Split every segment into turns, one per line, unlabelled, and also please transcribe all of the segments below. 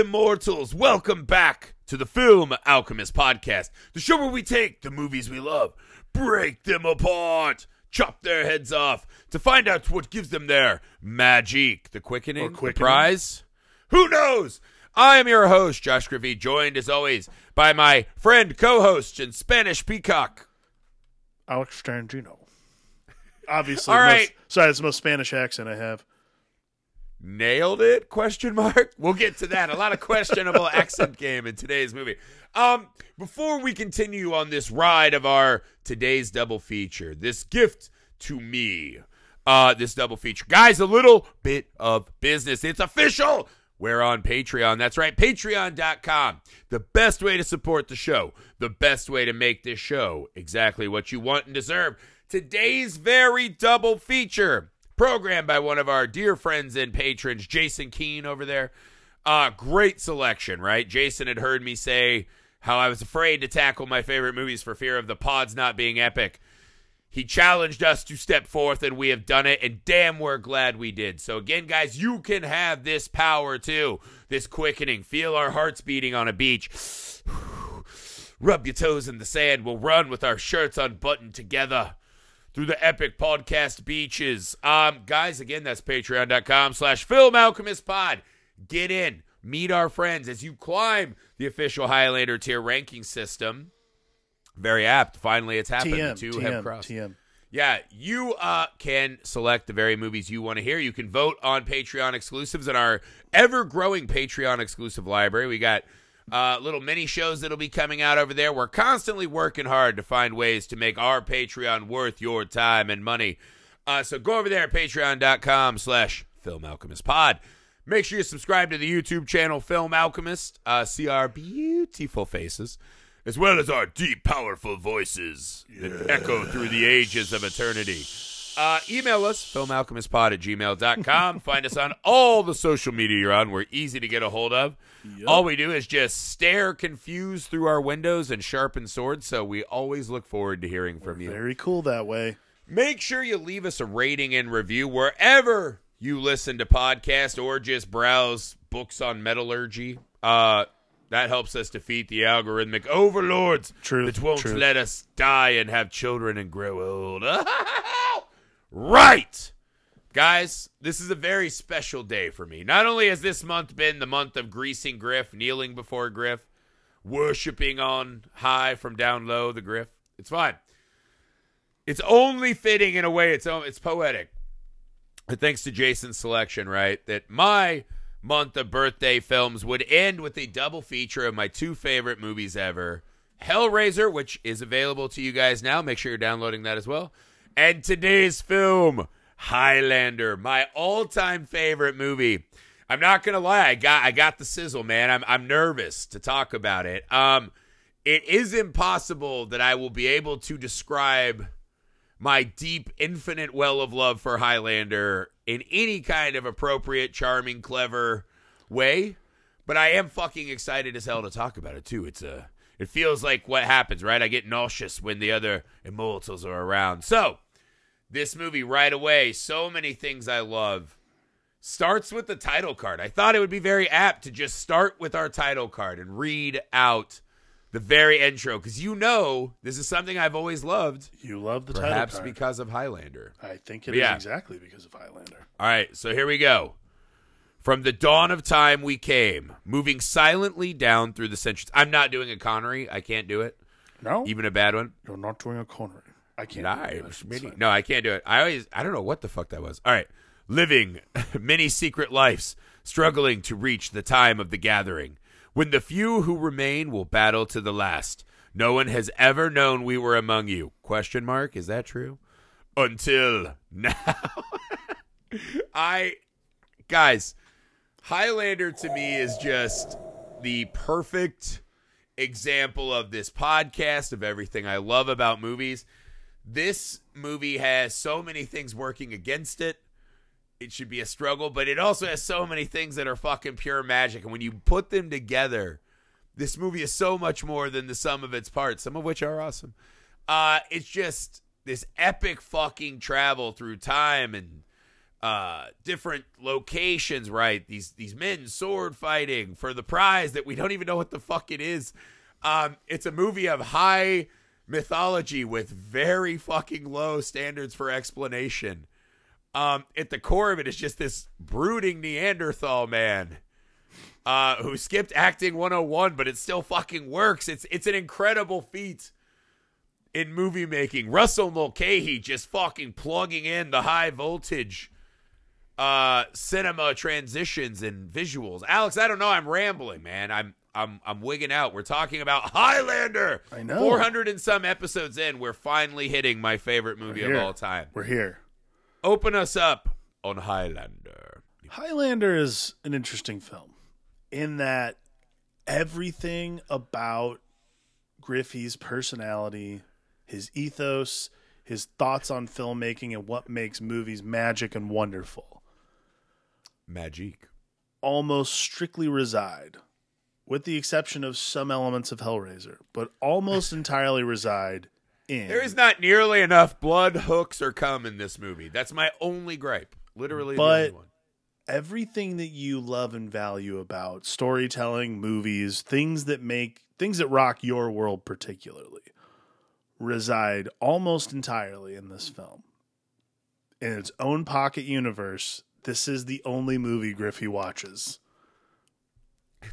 Immortals. Welcome back to the Film Alchemist podcast, the show where we take the movies we love, break them apart, chop their heads off to find out what gives them their magic, the quickening,
Or
the prize. Who knows? I am your host, Josh Griffey, joined as always by my friend, co-host, and Spanish peacock.
Alex Strangino. Obviously,
All
most- sorry, it's the most Spanish accent I have.
Nailed it? Question mark? We'll get to that. A lot of questionable accent game in today's movie. Um before we continue on this ride of our today's double feature this gift to me uh this double feature. Guys a little bit of business. It's official. We're on Patreon. That's right, patreon.com. The best way to support the show, the best way to make this show exactly what you want and deserve. Today's very double feature, programmed by one of our dear friends and patrons, Jason Keene over there. Uh, great selection, right? Jason had heard me say how I was afraid to tackle my favorite movies for fear of the pods not being epic. He challenged us to step forth, and we have done it, and damn, we're glad we did. So, again, guys, you can have this power too, this quickening. Feel our hearts beating on a beach. Rub your toes in the sand. We'll run with our shirts unbuttoned together through the epic podcast beaches. Um, guys, again, that's patreon.com slash film alchemist pod. Get in, meet our friends as you climb the official Highlander tier ranking system. Very apt. Finally, it's happened.
TM,
two
TM,
have crossed.
TM.
Yeah, you uh, can select the very movies you want to hear. You can vote on Patreon exclusives in our ever growing Patreon exclusive library. We got uh, little mini shows that'll be coming out over there. We're constantly working hard to find ways to make our Patreon worth your time and money. Uh, so go over there at patreon.com slash Film Alchemist Pod. Make sure you subscribe to the YouTube channel Film Alchemist. Uh, see our beautiful faces, as well as our deep, powerful voices that echo through the ages of eternity. Uh, email us, filmalchemistpod at gmail.com. Find us on all the social media you're on. We're easy to get a hold of. All we do is just stare confused through our windows and sharpen swords, so we always look forward to hearing from you.
Very cool that way.
Make sure you leave us a rating and review wherever you listen to podcasts or just browse books on metallurgy. Uh, that helps us defeat the algorithmic overlords
Truth,
that won't let us die and have children and grow old. right. Guys, this is a very special day for me. Not only has this month been the month of greasing Griff, kneeling before Griff, worshiping on high from down low the Griff. It's fine. It's only fitting in a way. It's it's poetic. But thanks to Jason's selection, right? That my month of birthday films would end with a double feature of my two favorite movies ever Hellraiser, which is available to you guys now. Make sure you're downloading that as well. And today's film, Highlander, my all time favorite movie. I'm not gonna lie, I got I got the sizzle, man. I'm I'm nervous to talk about it. Um it is impossible that I will be able to describe my deep, infinite well of love for Highlander in any kind of appropriate, charming, clever way. But I am fucking excited as hell to talk about it too. It's a, it feels like what happens, right? I get nauseous when the other immortals are around. So, this movie right away, so many things I love. Starts with the title card. I thought it would be very apt to just start with our title card and read out the very intro because you know this is something I've always loved.
You love the
Perhaps
title card.
because of Highlander.
I think it
But
is
yeah.
exactly because of Highlander.
All right, so here we go. From the dawn of time we came, moving silently down through the centuries. I'm not doing a Connery. I can't do it.
No,
Even a bad one.
you're not doing a Connery. I can't.
I,
do that. It's fine.
no, I can't do it. I always, I don't know what the fuck that was. All right. Living many secret lives, struggling to reach the time of the gathering. When the few who remain will battle to the last. No one has ever known we were among you. Question mark, is that true? Until now. I guys, Highlander to me is just the perfect example of this podcast of everything I love about movies. This movie has so many things working against it. It should be a struggle, but it also has so many things that are fucking pure magic. And when you put them together, this movie is so much more than the sum of its parts, some of which are awesome. Uh, it's just this epic fucking travel through time and uh different locations right these these men sword fighting for the prize that we don't even know what the fuck it is um it's a movie of high mythology with very fucking low standards for explanation um at the core of it is just this brooding neanderthal man uh who skipped acting 101 but it still fucking works it's it's an incredible feat in movie making. Russell Mulcahy just fucking plugging in the high voltage uh cinema transitions and visuals. Alex, I don't know, I'm rambling, man. I'm I'm I'm wigging out. We're talking about Highlander.
I know.
400 and some episodes in, we're finally hitting my favorite movie of all time.
We're here.
Open us up on Highlander.
Highlander is an interesting film in that everything about Griffey's personality, his ethos, his thoughts on filmmaking, and what makes movies magic and wonderful
Magic.
almost strictly reside, with the exception of some elements of Hellraiser, but almost entirely reside in.
There is not nearly enough blood, hooks, or cum in this movie. That's my only gripe. Literally the
But-
only one.
everything that you love and value about storytelling, movies, things that make things that rock your world particularly reside almost entirely in this film. In its own pocket universe, this is the only movie Griffey watches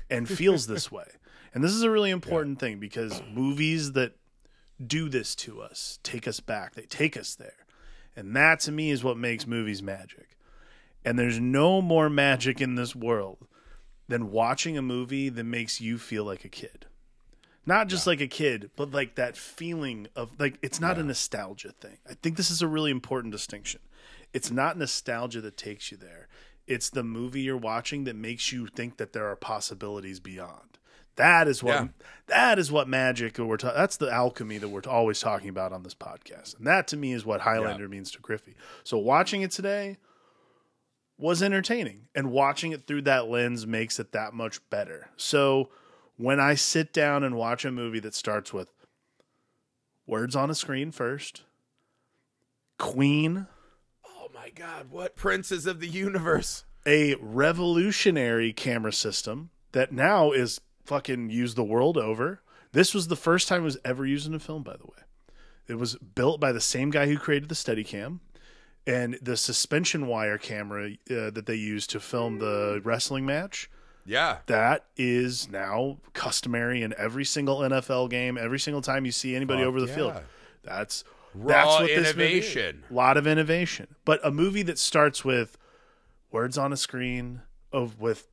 and feels this way. And this is a really important thing because movies that do this to us take us back, they take us there. And that to me is what makes movies magic. And there's no more magic in this world than watching a movie that makes you feel like a kid. Not just like a kid, but like that feeling of like it's not a nostalgia thing. I think this is a really important distinction. It's not nostalgia that takes you there. It's the movie you're watching that makes you think that there are possibilities beyond. That is what
Yeah.
that is what magic we're ta- that's the alchemy that we're always talking about on this podcast. And that to me is what Highlander means to Griffey. So watching it today, was entertaining and watching it through that lens makes it that much better. So when I sit down and watch a movie that starts with words on a screen first, Queen,
my god, what princes of the universe?
a revolutionary camera system that now is fucking used the world over. This was the first time it was ever used in a film, by the way. It was built by the same guy who created the Steadicam. And the suspension wire camera uh, that they used to film the wrestling match,
Yeah.
that is now customary in every single NFL game. Every single time you see anybody
Fuck
over the
yeah.
field, that's
Raw
that's what this movie is.
innovation.
A lot of innovation, but a movie that starts with words on a screen of with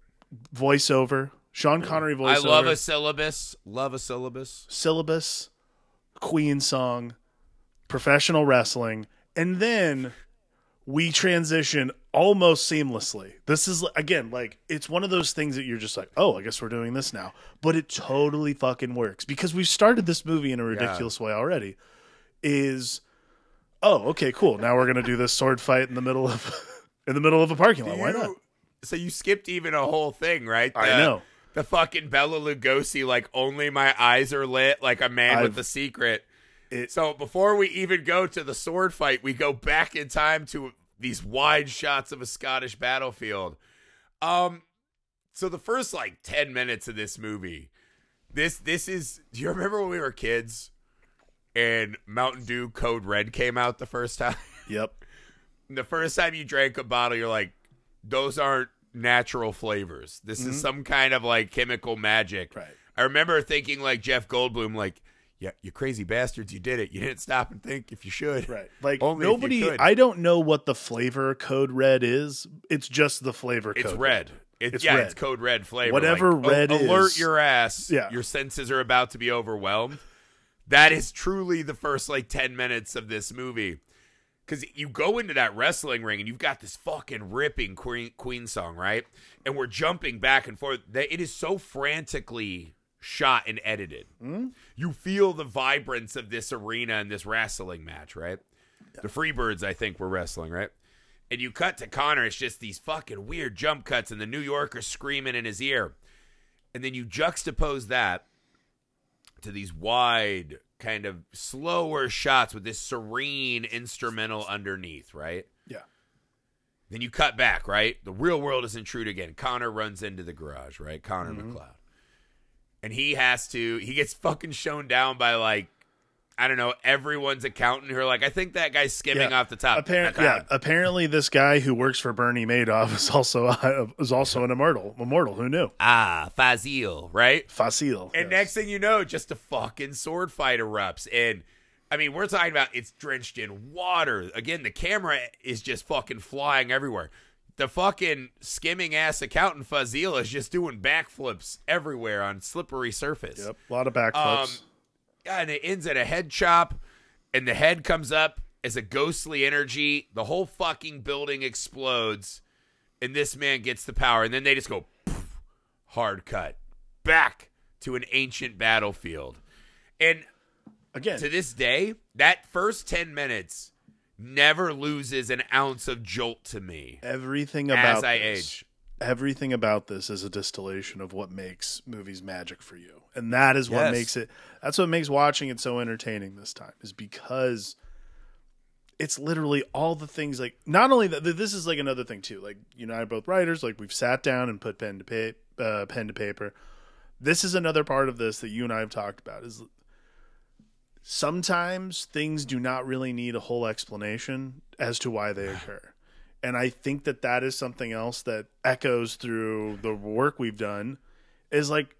voiceover, Sean mm.
Connery
voiceover.
I love a syllabus. Love a syllabus.
syllabus, Queen song, professional wrestling, and then we transition almost seamlessly. This is again like it's one of those things that you're just like, "Oh, I guess we're doing this now." But it totally fucking works because we've started this movie in a ridiculous way already. Is oh, okay, cool. Now we're going to do this sword fight in the middle of in the middle of a parking lot. Why not?
So you skipped even a whole thing, right?
I know.
The fucking Bela Lugosi, like only my eyes are lit, like a man
I've-
with a secret.
It-
so before we even go to the sword fight, we go back in time to these wide shots of a Scottish battlefield. Um, so the first like ten minutes of this movie, this this is. Do you remember when we were kids and Mountain Dew Code Red came out the first time?
Yep.
the first time you drank a bottle, you're like, those aren't natural flavors. This is some kind of like chemical magic.
Mm-hmm. Right.
I remember thinking like Jeff Goldblum, like, yeah, you crazy bastards, you did it. You didn't stop and think if you should.
Right. Like
Only
nobody. I don't know what the flavor code red is. It's just the flavor
It's
code
red. It's,
It's
yeah,
red.
it's code red flavor.
Whatever
Like,
red
alert
is.
your ass.
Yeah.
Your senses are about to be overwhelmed. That is truly the first like 10 minutes of this movie. Because you go into that wrestling ring and you've got this fucking ripping Queen, Queen song, right? And we're jumping back and forth. That It is so frantically shot and edited. Mm-hmm. You feel the vibrance of this arena and this wrestling match, right? The Freebirds, I think, were wrestling, right? And you cut to Connor, it's just these fucking weird jump cuts, and the New Yorker screaming in his ear. And then you juxtapose that to these wide, kind of slower shots with this serene instrumental underneath, right?
Yeah.
Then you cut back, right? The real world is intrude again. Connor runs into the garage, right? Connor
Mhm.
McLeod. And he has to, he gets fucking shown down by like, I don't know, everyone's accountant who are like, I think that guy's skimming
Yeah.
off the top.
Apparently, yeah. Apparently, this guy who works for Bernie Madoff is also uh, is also an immortal. Immortal. Who knew?
Ah, Fasil, right?
Facile.
And
yes.
next thing you know, just a fucking sword fight erupts. And I mean, we're talking about it's drenched in water. Again, the camera is just fucking flying everywhere. The fucking skimming ass accountant Fasil is just doing backflips everywhere on slippery surface.
Yep. A lot of backflips.
Um, and it ends at a head chop, and the head comes up as a ghostly energy. The whole fucking building explodes, and this man gets the power. And then they just go poof, hard cut back to an ancient battlefield. And
Again,
to this day, that first 10 minutes never loses an ounce of jolt to me
everything about
as I
this,
age.
Everything about this is a distillation of what makes movies magic for you. And that is what
Yes.
makes it that's what makes watching it so entertaining this time is because it's literally all the things like not only that this is like another thing too. Like you and i are both writers like we've sat down and put pen to pa- uh, pen to paper. This is another part of this that you and i have talked about is sometimes things do not really need a whole explanation as to why they occur and i think that that is something else that echoes through the work we've done is like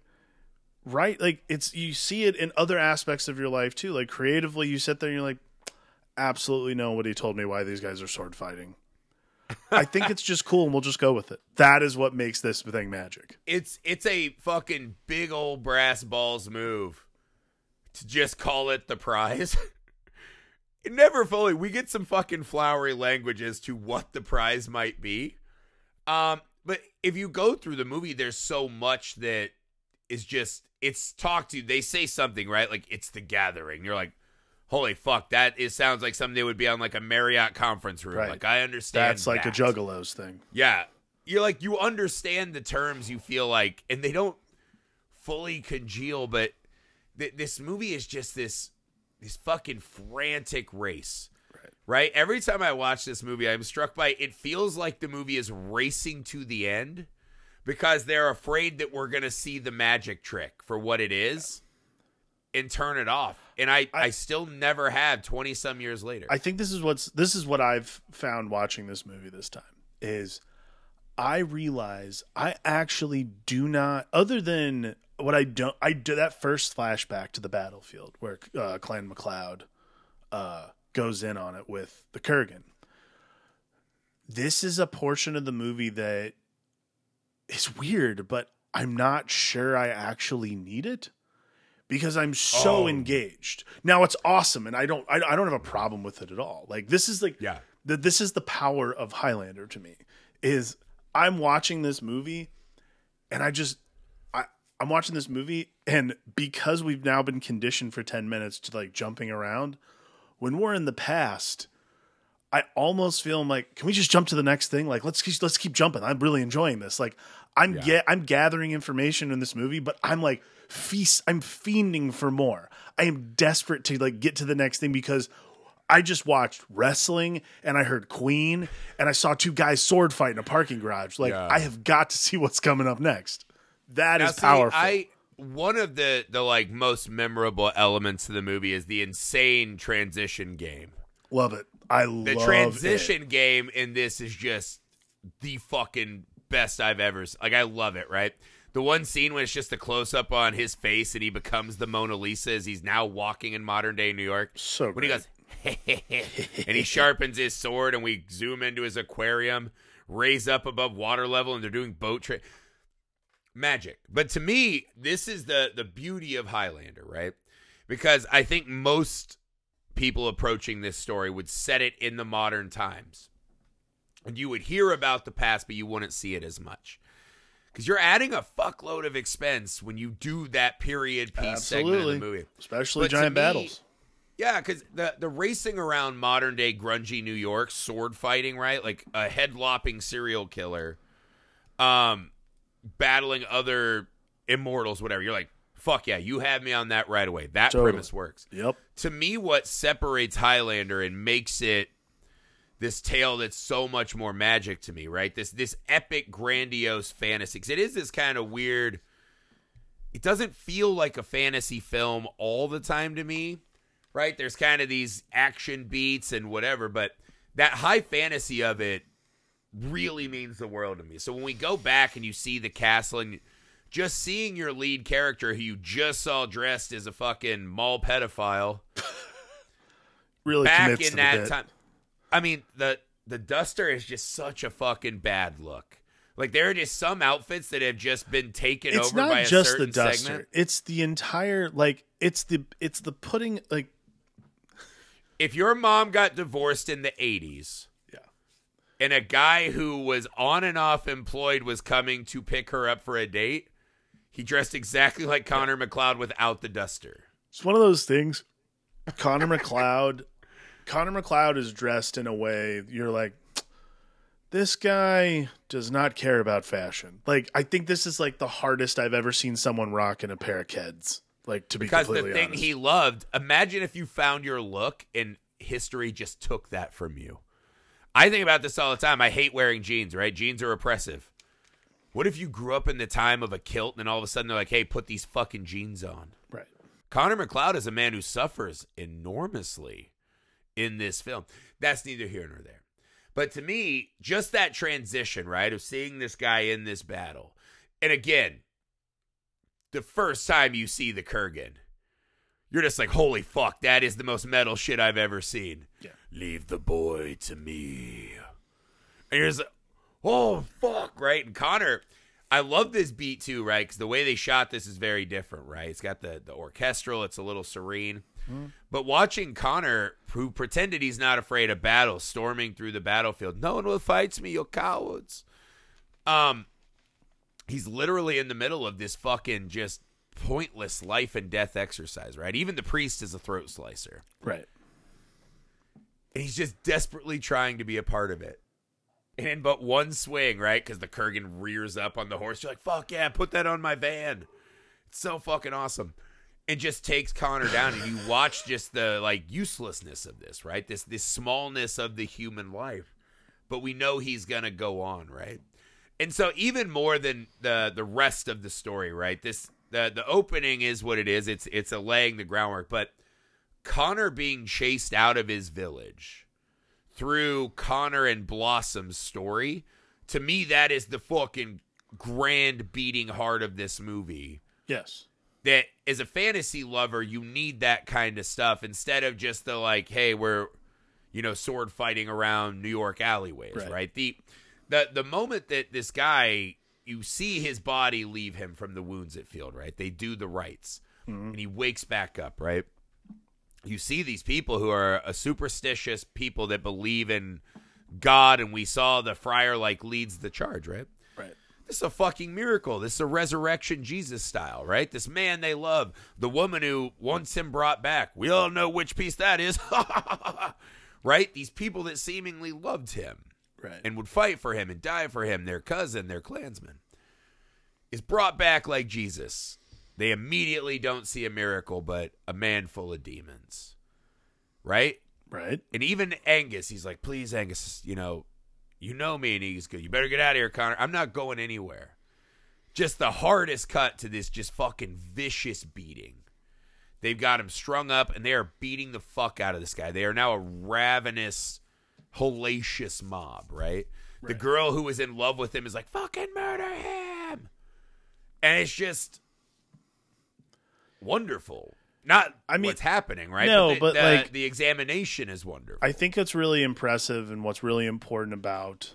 right like it's you see it in other aspects of your life too. Like creatively you sit there and you're like absolutely nobody told me why these guys are sword fighting. I think it's just cool and we'll just go with it. That is what makes this thing magic.
It's it's a fucking big old brass balls move to just call it the prize. it never fully we get some fucking flowery language as to what the prize might be. Um but if you go through the movie there's so much that is just it's talked to they say something, right? Like it's the gathering. You're like Holy fuck! That is sounds like something that would be on like a Marriott conference room.
Right.
Like I understand.
that's like
that.
a juggalos thing
Yeah. You're like you understand the terms you feel like and they don't fully congeal but th- this movie is just this this fucking frantic race.
Right.
Right? Every time I watch this movie I'm struck by it feels like the movie is racing to the end because they're afraid that we're going to see the magic trick for what it is and turn it off. And I I,
I-
still never have 20 some years later.
I think this is what's this is what I've found watching this movie this time is I realize I actually do not other than what I don't I do that first flashback to the battlefield where uh, Clan McLeod uh, goes in on it with the Kurgan. This is a portion of the movie that is weird, but I'm not sure I actually need it because I'm so
Oh.
engaged. Now it's awesome, and I don't I, I don't have a problem with it at all. Like this is like
yeah.
the, this is the power of Highlander to me. Is I'm watching this movie, and I just I'm watching this movie, and because we've now been conditioned for ten minutes to like jumping around, when we're in the past. I almost feel like, can we just jump to the next thing? Like, let's keep, let's keep jumping. I'm really enjoying this. Like, I'm
Yeah.
get I'm gathering information in this movie, but I'm like feast. I'm fiending for more. I am desperate to like get to the next thing because I just watched wrestling and I heard Queen and I saw two guys sword fight in a parking garage. Like,
Yeah.
I have got to see what's coming up next. That
Now,
is
see,
powerful.
I one of the the like most memorable elements of the movie is the insane transition game.
love it. I love it.
The transition
It.
game in this is just the fucking best I've ever. Like I love it. Right, the one scene when it's just a close up on his face and he becomes the Mona Lisa as he's now walking in modern day New York.
So
when he goes and he sharpens his sword and we zoom into his aquarium raise up above water level and they're doing boat trip magic. But to me this is the the beauty of highlander right? Because i think most people approaching this story would set it in the modern times. And you would hear about the past but you wouldn't see it as much. Because you're adding a fuckload of expense when you do that period piece segment of the movie.
Especially
But
giant
me-
battles.
yeah, because the the racing around modern day grungy New York, sword fighting, right? Like a head lopping serial killer, um, battling other immortals, whatever. You're like, fuck yeah, you have me on that right away. That
Totally.
premise works.
Yep.
To me, what separates Highlander and makes it this tale that's so much more magic to me, right? This this epic, grandiose fantasy. 'Cause it is this kind of weird. It doesn't feel like a fantasy film all the time to me, right? There's kind of these action beats and whatever, but that high fantasy of it really means the world to me. So when we go back and you see the castle and just seeing your lead character who you just saw dressed as a fucking mall pedophile
Really
back in that time. I mean, the the duster is just such a fucking bad look. Like there are just some outfits that have just been taken
It's
over by a
just the duster.
segment.
It's the entire like it's the it's the putting like
If your mom got divorced in the 80s
yeah.
And a guy who was on and off employed was coming to pick her up for a date, he dressed exactly like Connor McLeod without the duster.
It's one of those things. Connor McLeod Connor McLeod is dressed in a way you're like this guy does not care about fashion. Like I think this is like the hardest I've ever seen someone rock in a pair of Keds. Like to be
Because the thing
honest.
he loved, imagine if you found your look and history just took that from you. I think about this all the time. I hate wearing jeans, right? Jeans are oppressive. What if you grew up in the time of a kilt and then all of a sudden they're like, hey, put these fucking jeans on?
right.
Connor McLeod is a man who suffers enormously in this film. That's neither here nor there. But to me, just that transition, right, of seeing this guy in this battle. And again, the first time you see the Kurgan, you're just like, holy fuck, that is the most metal shit I've ever seen.
Yeah.
Leave the boy to me. And you're just like, oh, fuck, right? And Connor, I love this beat too, right? Because the way they shot this is very different, right? It's got the, the orchestral, it's a little serene. But watching Connor, who pretended he's not afraid of battle, storming through the battlefield, no one will fight me, you cowards. Um, he's literally in the middle of this fucking just pointless life and death exercise, right? Even the priest is a throat slicer.
Right.
And he's just desperately trying to be a part of it. And in but one swing, right? Because the Kurgan rears up on the horse. You're like, fuck yeah, put that on my van. It's so fucking awesome. And just takes Connor down, and you watch just the like uselessness of this, right? This this smallness of the human life. But we know he's gonna go on, right? And so even more than the the rest of the story, right? This the the opening is what it is. It's it's a laying the groundwork, but Connor being chased out of his village through Connor and Blossom's story, to me that is the fucking grand beating heart of this movie.
Yes.
That as a fantasy lover, you need that kind of stuff instead of just the like, hey, we're you know, sword fighting around New York alleyways,
Right.
right? The the the moment that this guy you see his body leave him from the wounds at field, right? They do the rites. Mm-hmm. And he wakes back up, right? You see these people who are a superstitious people that believe in God and we saw the friar like leads the charge, right?
Right.
This is a fucking miracle. This is a resurrection Jesus style, right? This man they love, the woman who wants him brought back. We all know which piece that is. right? These people that seemingly loved him
Right.
and would fight for him and die for him, their cousin, their clansman, is brought back like Jesus. They immediately don't see a miracle, but a man full of demons. Right?
right.
And even Angus, he's like, please, Angus, you know, you know me. And he's good. You better get out of here, Connor. I'm not going anywhere. Just the hardest cut to this just fucking vicious beating. They've got him strung up and they are beating the fuck out of this guy. They are now a ravenous, hellacious mob, right? The girl who was in love with him is like, fucking murder him. And it's just wonderful. Not
I mean-
what's happening, right?
No,
the,
but,
the-
like-
the examination is wonderful.
I think what's really impressive and what's really important about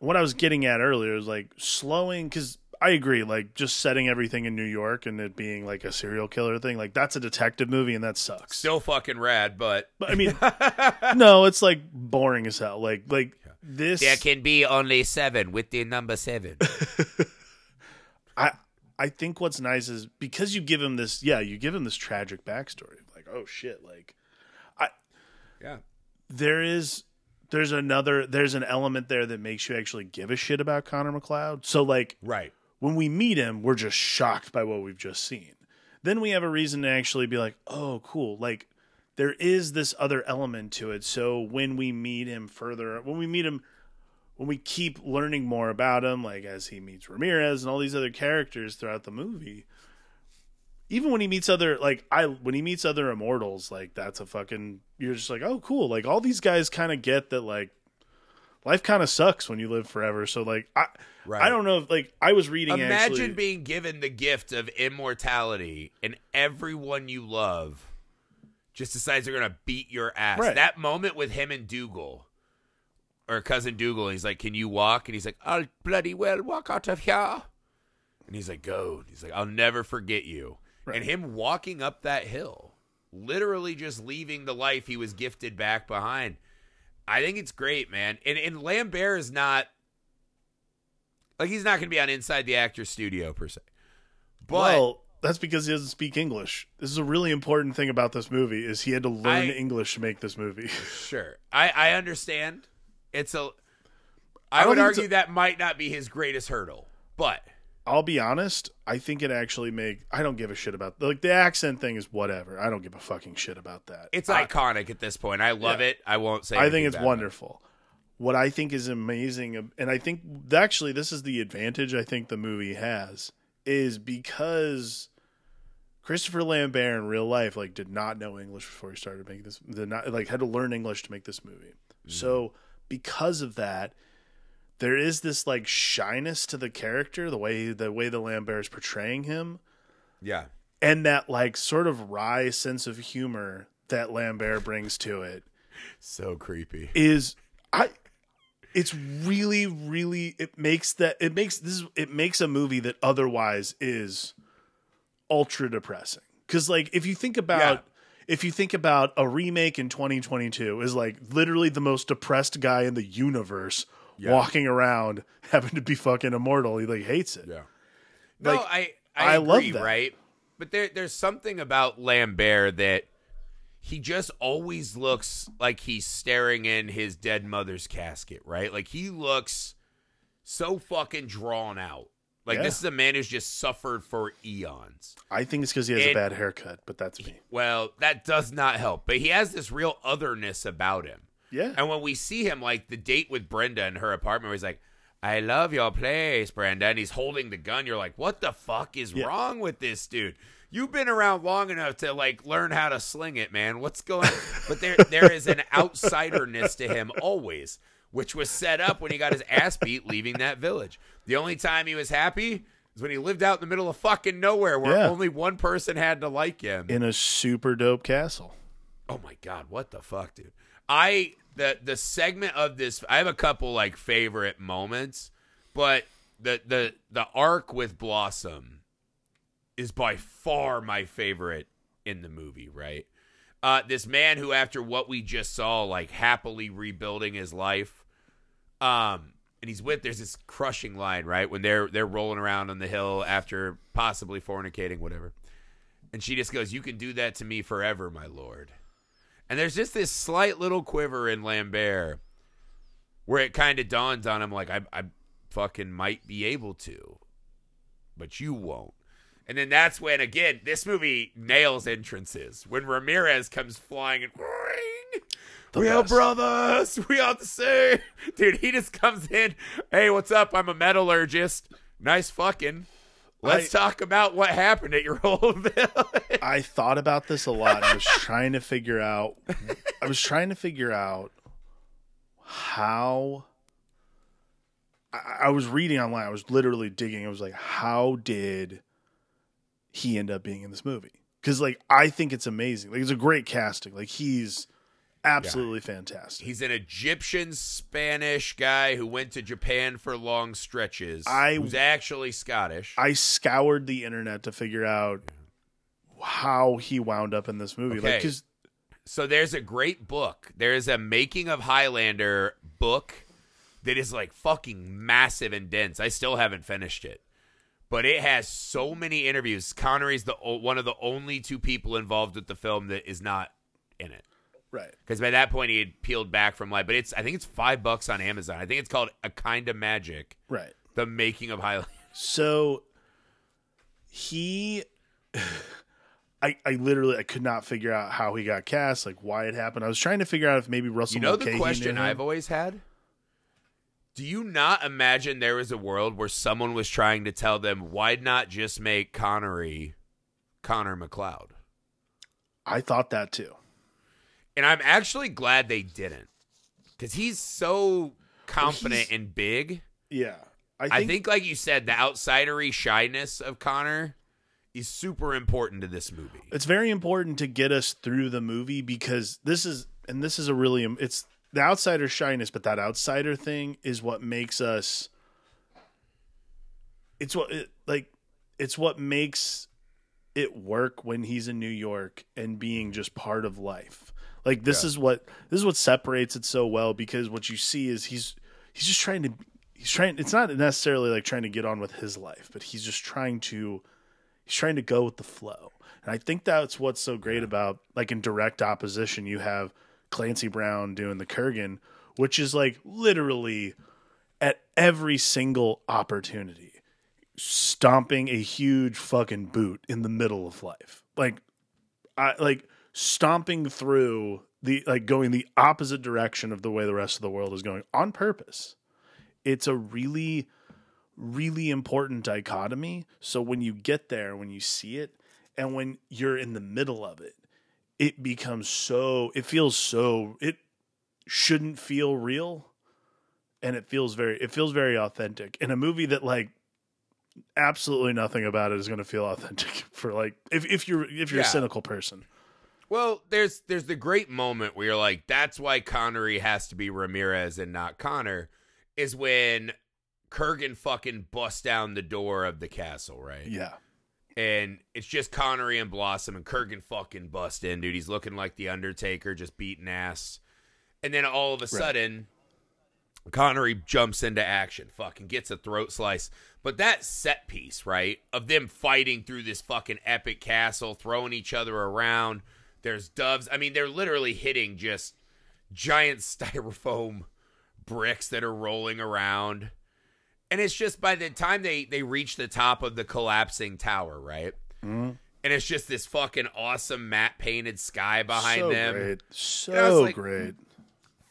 what I was getting at earlier is like slowing because I agree, like just setting everything in New York and it being like a serial killer thing, like that's a detective movie and that sucks.
Still fucking rad, but
But I mean, no, it's like boring as hell. Like like this.
there can be only seven with the number seven.
I I think what's nice is because you give him this, yeah, you give him this tragic backstory. Like, oh shit, like I
yeah.
there is there's another there's an element there that makes you actually give a shit about Connor McLeod. So like
Right.
when we meet him, we're just shocked by what we've just seen. Then we have a reason to actually be like, oh, cool. Like there is this other element to it. So when we meet him further, when we meet him, when we keep learning more about him, like as he meets Ramirez and all these other characters throughout the movie, even when he meets other like I when he meets other immortals, like that's a fucking you're just like, oh cool. Like all these guys kind of get that like life kind of sucks when you live forever. So like I
Right.
I don't know if like I was reading
Imagine
actually,
being given the gift of immortality and everyone you love just decides they're gonna beat your ass.
Right.
That moment with him and Dougal. Or cousin Dougal, and he's like, Can you walk? And he's like, I'll bloody well walk out of here. And he's like, Go. And he's like, I'll never forget you.
Right.
And him walking up that hill, literally just leaving the life he was gifted back behind. I think it's great, man. And and Lambert is not like he's not going to be on Inside the Actor Studio per se. But
well, that's because he doesn't speak English. This is a really important thing about this movie is he had to learn
I-
English to make this movie.
sure, I I understand. It's a.
I
I would argue that might not be his greatest hurdle, but
I'll be honest, I think it actually make I don't give a shit about like the accent thing is whatever. I don't give a fucking shit about that.
it's
I,
iconic at this point. I love
Yeah.
it. I won't say.
I think it's
bad about it.
wonderful. What I think is amazing and I think actually this is the advantage I think the movie has is because Christopher Lambert in real life like did not know English before he started making this did not like had to learn English to make this movie. Mm-hmm. So because of that there is this like shyness to the character, the way the way the Lambert is portraying him,
Yeah,
and that like sort of wry sense of humor that Lambert brings to it
so creepy.
is I it's really really it makes that it makes this it makes a movie that otherwise is ultra depressing cuz like if you think about
Yeah.
If you think about a remake in 2022 is like literally the most depressed guy in the universe
Yeah.
walking around having to be fucking immortal he like hates it
Yeah. No,
Like,
I I,
I love that.
right? But there there's something about Lambert that he just always looks like he's staring in his dead mother's casket, right? Like he looks so fucking drawn out. Like
Yeah.
this is a man who's just suffered for eons.
I think it's cuz he has a bad haircut but that's me
Well, that does not help. But he has this real otherness about him.
yeah
And when we see him, like the date with Brenda in her apartment, where he's like, I love your place, Brenda. And he's holding the gun. You're like, what the fuck is
Yeah.
wrong with this dude? You've been around long enough to like learn how to sling it, man. What's going But there there is an outsiderness to him always, which was set up when he got his ass beat leaving that village. The only time he was happy is when he lived out in the middle of fucking nowhere where
Yeah.
only one person had to like him.
in a super dope castle
Oh my god, what the fuck, dude? I the the segment of this I have a couple like favorite moments, but the the the arc with Blossom is by far my favorite in the movie, right? Uh this man who after what we just saw like happily rebuilding his life um and he's with there's this crushing line, right? When they're they're rolling around on the hill after possibly fornicating whatever. And she just goes, "You can do that to me forever, my lord." And there's just this slight little quiver in Lambert where it kind of dawns on him like I I fucking might be able to, but you won't. And then that's when again this movie nails entrances when Ramirez comes flying and.
The
we are brothers. We are the same, dude. He just comes in. Hey, what's up? I'm a metallurgist. Nice fucking. Let's
I-
talk about what happened at your old village.
I thought about this a lot. I was trying to figure out. I was trying to figure out how. I, I was reading online. I was literally digging. I was like, how did he end up being in this movie? Because like I think it's amazing. Like it's a great casting. Like he's absolutely fantastic.
He's an Egyptian Spanish guy who went to Japan for long stretches.
I-
was actually Scottish.
I scoured the internet to figure out how he wound up in this movie. Like
Okay.
because
so there's a great book. There is a making of Highlander book that is like fucking massive and dense. I still haven't finished it. But it has so many interviews. Connery's the one of the only two people involved with the film that is not in it.
right.
Because by that point he had peeled back from life. But it's I think it's five bucks on Amazon. I think it's called A Kind of Magic:
Right.
The Making of Highlander.
So he I, I literally I could not figure out how he got cast, like why it happened. I was trying to figure out if maybe Russell.
You know the question. I've always had? Do you not imagine there is a world where someone was trying to tell them why not just make Connery Connor McLeod?
I thought that too.
And I'm actually glad they didn't. Because he's so confident
he's-
and big.
Yeah, I think,
I think, like you said, the outsidery shyness of Connor is super important to this movie.
it's very important to get us through the movie because this is and this is a really it's the outsider shyness, but that outsider thing is what makes us. It's what it, like it's what makes it work when he's in New York and being just part of life. Like this
Yeah.
is what this is what separates it so well because what you see is he's he's just trying to he's trying it's not necessarily like trying to get on with his life, but he's just trying to he's trying to go with the flow. And I think that's what's so great about like in direct opposition you have Clancy Brown doing the Kurgan, which is like literally at every single opportunity stomping a huge fucking boot in the middle of life. Like I like stomping through the like going the opposite direction of the way the rest of the world is going on purpose. It's a really really important dichotomy. So when you get there, when you see it, and when you're in the middle of it, it becomes so it feels so it shouldn't feel real and it feels very it feels very authentic in a movie that like absolutely nothing about it is going to feel authentic for like if if you're if you're
Yeah.
a cynical person
Well, there's there's the great moment where you're like, that's why Connery has to be Ramirez and not Connor, is when Kurgan fucking busts down the door of the castle, right?
yeah
And it's just Connery and Blossom, and Kurgan fucking bust in, dude. He's looking like the Undertaker, just beating ass. And then all of a sudden, Connery jumps into action, fucking gets a throat slice. But that set piece, right, of them fighting through this fucking epic castle, throwing each other around. There's doves. I mean, they're literally hitting just giant styrofoam bricks that are rolling around. And it's just by the time they they reach the top of the collapsing tower, right?
Mhm.
And it's just this fucking awesome matte painted sky behind
so
them.
great so
like-
great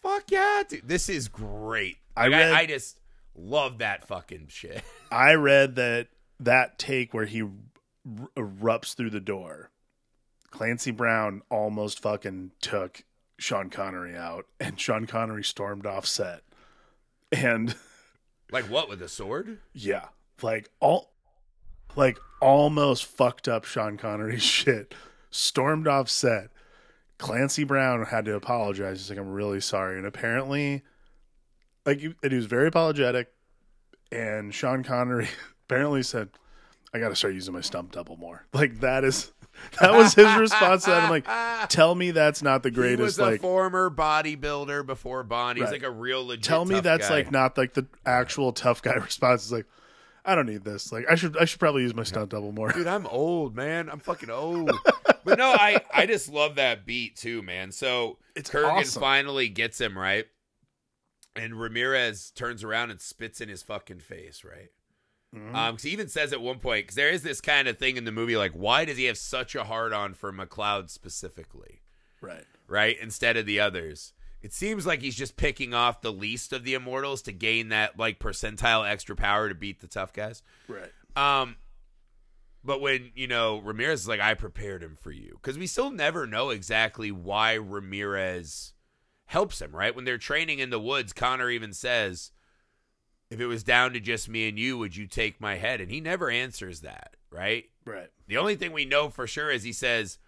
Fuck yeah, dude. This is great.
I
Like, I,
read-
I just love that fucking shit.
I read that that take where he erupts through the door, Clancy Brown almost fucking took Sean Connery out, and Sean Connery stormed off set. And
like what with a sword?
yeah, like all, like almost fucked up Sean Connery's shit. Stormed off set. Clancy Brown had to apologize. He's like, "I'm really sorry," and apparently, like, and he was very apologetic. And Sean Connery apparently said, "I got to start using my stump double more." Like that is that was his response to that. I'm like, tell me that's not the
he
greatest.
was a
Like,
former bodybuilder before Bond. He's
Right.
like a real legit.
tell me that's
guy.
like not like the actual tough guy response. Is like, I don't need this. Like, I should I should probably use my stunt double more.
dude i'm old man i'm fucking old but no i i just love that beat too man so
It's
kurgan
awesome.
finally gets him right and ramirez turns around and spits in his fucking face right
Mhm.
um 'cause he even says at one point because there is this kind of thing in the movie like why does he have such a hard on for mcleod specifically
right.
right instead of the others it seems like he's just picking off the least of the immortals to gain that like percentile extra power to beat the tough guys
Right.
um, but when you know Ramirez is like, I prepared him for you because we still never know exactly why Ramirez helps him. Right when they're training in the woods, Connor even says, "If it was down to just me and you, would you take my head?" And he never answers that. Right.
Right.
The only thing we know for sure is he says,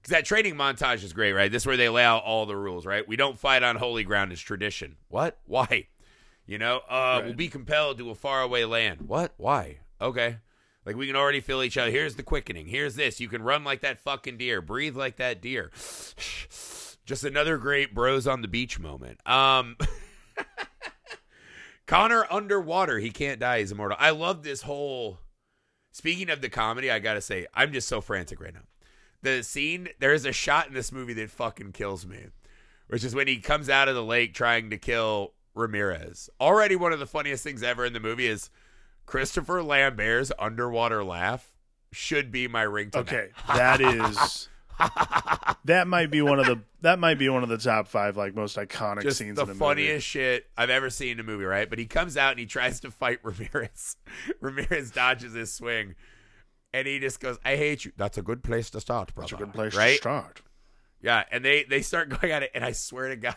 because that training montage is great, right? This is where they lay out all the rules, right? We don't fight on holy ground; it's tradition. What? Why? You know, uh,
Right.
we'll be compelled to a faraway land. What? Why? Okay. Like we can already feel each other. Here's the quickening. Here's this. You can run like that fucking deer. Breathe like that deer. Just another great bros on the beach moment. Um Connor underwater. He can't die. He's immortal. I love this whole Speaking of the comedy, I gotta say, I'm just so frantic right now. The scene, there is a shot in this movie that fucking kills me, which is when he comes out of the lake trying to kill Ramirez. Already one of the funniest things ever in the movie is Christopher Lambert's underwater laugh should be my ringtone.
Okay, that is that might be one of the that might be one of the top five like most iconic
just
scenes
the
in a
funniest
movie.
shit I've ever seen in a movie, right? But he comes out and he tries to fight Ramirez. Ramirez dodges his swing, and he just goes, "I hate you." That's a good place to start, brother.
That's a good place
right?
to start.
Yeah, and they they start going at it, and I swear to God,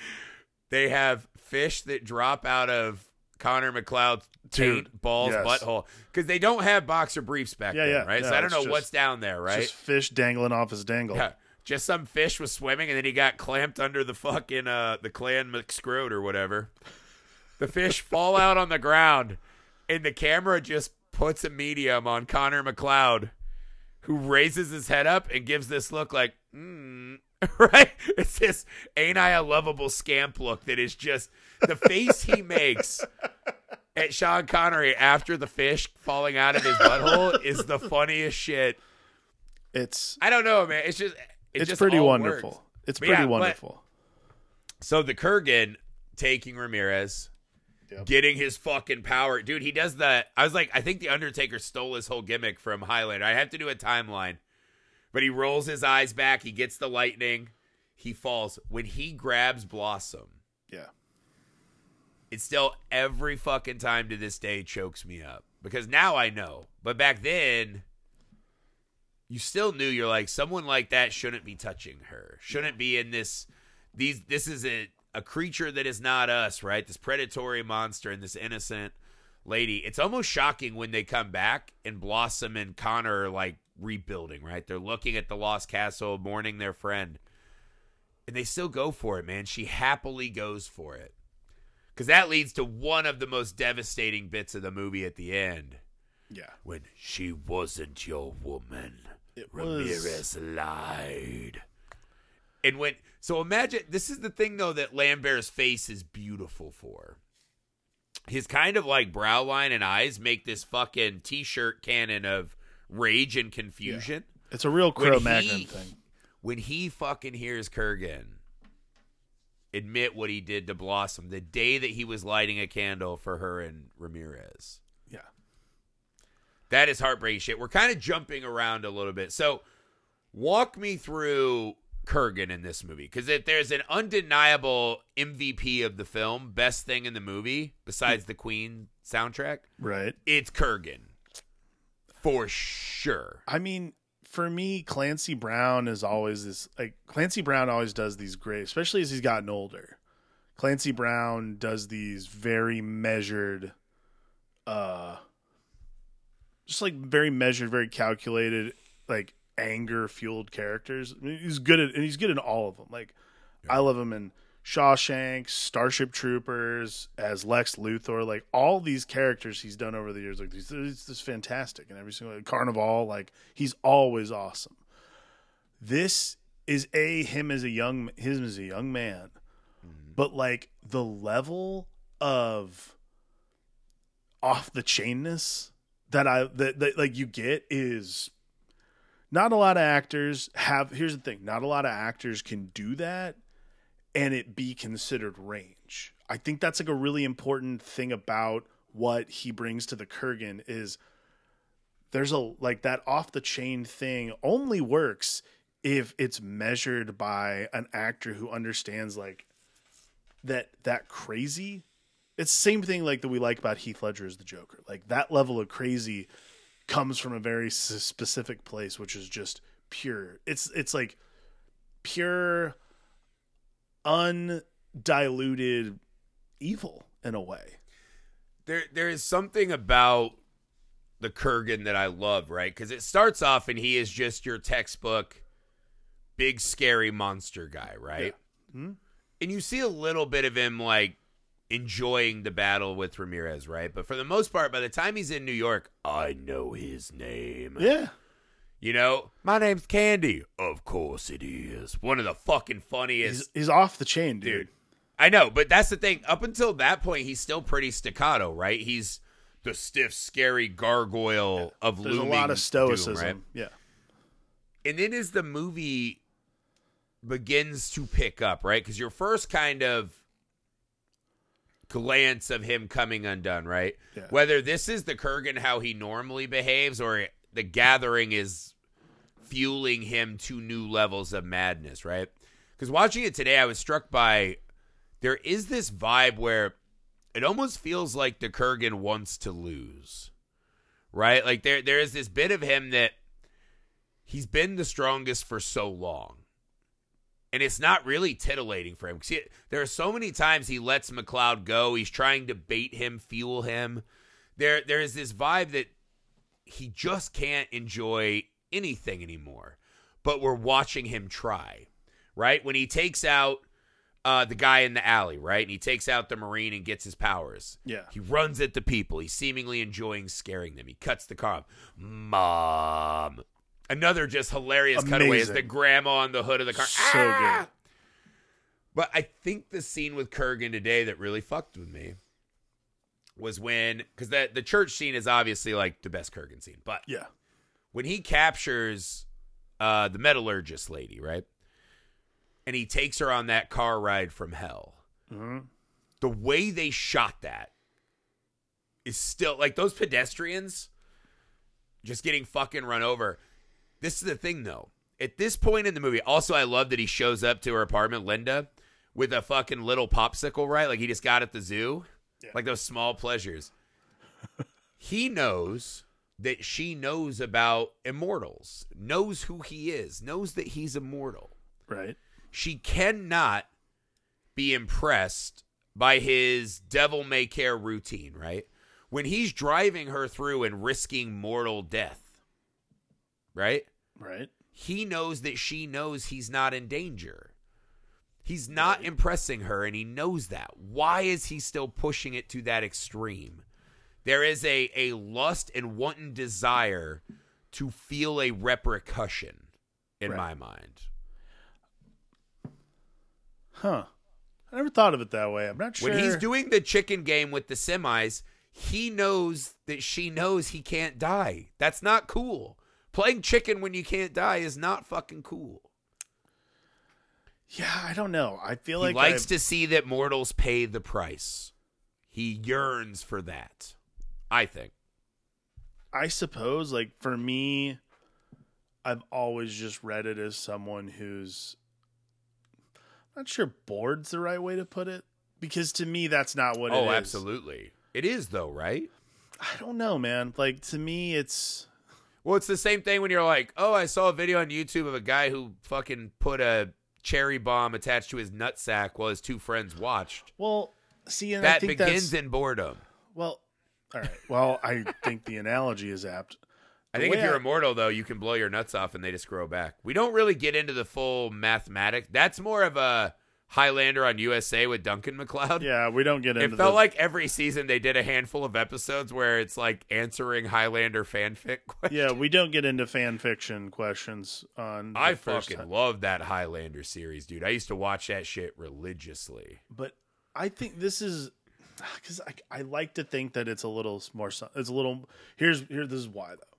they have fish that drop out of Connor MacLeod's
Dude,
balls
yes.
butthole because they don't have boxer briefs back
Yeah,
then,
yeah,
right? so I don't know
just-
what's down there, right?
Just fish dangling off his dangle.
Yeah, just some fish was swimming, and then he got clamped under the fucking uh the clan McScrode or whatever. The fish fall out on the ground, and the camera just puts a medium on Connor MacLeod, who raises his head up and gives this look like, mm, right? It's this ain't I a lovable scamp look that is just the face he makes at Sean Connery after the fish falling out of his butthole is the funniest shit.
It's
I don't know, man. It's just it
it's
just
pretty wonderful.
works.
It's
But
pretty
yeah, but-
wonderful.
So the Kurgan taking Ramirez,
Yep.
getting his fucking power, dude. He does the. I was like, I think the Undertaker stole his whole gimmick from Highlander. I have to do a timeline, but he rolls his eyes back. He gets the lightning. He falls when he grabs Blossom.
yeah.
It still every fucking time to this day chokes me up because now I know. But back then, you still knew you're like someone like that shouldn't be touching her. Shouldn't be in this. These this is a a creature that is not us, right? This predatory monster and this innocent lady. It's almost shocking when they come back and Blossom and Connor are like rebuilding, right? They're looking at the lost castle, mourning their friend. And they still go for it, man. She happily goes for it. Because that leads to one of the most devastating bits of the movie at the end.
Yeah.
When she wasn't your woman,
It was
Ramirez lied. And when, so imagine, this is the thing though that Lambert's face is beautiful for. His kind of like brow line and eyes make this fucking t shirt cannon of rage and confusion.
it's a real
When
Cro
he-
Magnon thing.
When he fucking hears Kurgan admit what he did to Blossom the day that he was lighting a candle for her and Ramirez.
Yeah.
That is heartbreaking shit. We're kind of jumping around a little bit. So, walk me through Kurgan in this movie because if there's an undeniable MVP of the film, best thing in the movie besides hmm. the Queen soundtrack,
Right.
it's Kurgan for sure.
I mean, for me, Clancy Brown is always this like Clancy Brown always does these great, especially as he's gotten older. Clancy Brown does these very measured, uh, just like very measured, very calculated, like anger fueled characters. I mean, he's good at, and he's good in all of them. Like, I love him in Shawshank, Starship Troopers, as Lex Luthor. Like all these characters he's done over the years, like he's, just fantastic. And every single Carnival, like he's always awesome. This is a him as a young him as a young man, mm-hmm. but like the level of off the chainness that I that, that like you get is not a lot of actors have here's the thing not a lot of actors can do that and it be considered range i think that's like a really important thing about what he brings to the kurgan is there's a like that off the chain thing only works if it's measured by an actor who understands like that that crazy it's same thing like that we like about Heath Ledger as the Joker. Like that level of crazy comes from a very specific place, which is just pure. It's it's like pure, undiluted evil in a way.
there there is something about the Kurgan that I love, right? Because it starts off and he is just your textbook big scary monster guy, right?
Hmm?
And you see a little bit of him like enjoying the battle with Ramirez, right? But for the most part, by the time he's in New York, I know his name.
Yeah,
You know, my name's Candy. Of course it is. One of the fucking funniest
he's he's off the chain, dude.
dude. I know, but that's the thing. Up until that point, he's still pretty staccato, right? He's the stiff, scary gargoyle of
There's a
looming
lot of
doom,
stoicism.
right?
Yeah,
And then as the movie begins to pick up, right? Because your first kind of glance of him coming undone, right?
Yeah.
Whether this is the Kurgan how he normally behaves, or the gathering is fueling him to new levels of madness, right? Because watching it today, I was struck by there is this vibe where it almost feels like the Kurgan wants to lose, right? Like there there is this bit of him that he's been the strongest for so long. And it's not really titillating for him. See, there are so many times he lets MacLeod go. He's trying to bait him, fuel him. There, there is this vibe that he just can't enjoy anything anymore. But we're watching him try, right? When he takes out uh, the guy in the alley, right? And he takes out the Marine and gets his powers.
Yeah.
He runs at the people. He's seemingly enjoying scaring them. He cuts the car. Mom. Another just hilarious cutaway is the grandma on the hood of the car.
So
Ah!
good.
But I think the scene with Kurgan today that really fucked with me was when because that the church scene is obviously like the best Kurgan scene, but
Yeah.
When he captures uh, the metallurgist lady, right, and he takes her on that car ride from hell,
hmm
the way they shot that is still like those pedestrians just getting fucking run over. This is the thing though. At this point in the movie, also I love that he shows up to her apartment, Linda, with a fucking little popsicle, right? Like he just got at the zoo.
Yeah.
Like those small pleasures. he knows that she knows about immortals, knows who he is, knows that he's immortal
Right.
she cannot be impressed by his devil may care routine, right? When he's driving her through and risking mortal death, right?
Right.
He knows that she knows he's not in danger. He's not impressing her, and he knows that. Why is he still pushing it to that extreme? There is a, a lust and wanton desire to feel a repercussion in
Right.
my mind.
Huh. I never thought of it that way. I'm not sure.
When he's doing the chicken game with the semis, he knows that she knows he can't die. That's not cool. Playing chicken when you can't die is not fucking cool.
yeah, I don't know. I feel like
he
like
likes
I've-
to see that mortals pay the price. He yearns for that. I think.
I suppose, like for me, I've always just read it as someone who's I'm not sure bored's the right way to put it. Because to me that's not what it
oh,
is.
absolutely. It is though, right?
I don't know, man. Like to me it's
Well, it's the same thing when you're like, "Oh, I saw a video on YouTube of a guy who fucking put a cherry bomb attached to his nutsack while his two friends watched."
well see
That begins
that's
in boredom.
well all right. Well, I think the analogy is apt.
I think if you're
I-
immortal, though, you can blow your nuts off and they just grow back. We don't really get into the full mathematics. That's more of a Highlander on USA with Duncan MacLeod.
Yeah, we don't get into
It felt
the,
like every season they did a handful of episodes where it's like answering Highlander fanfic questions.
Yeah, we don't get into fan fiction questions on the
I
first
fucking
time.
love that Highlander series, dude. I used to watch that shit religiously.
but I think this is because I, I like to think that it's a little more. It's a little. Here's here. This is why though.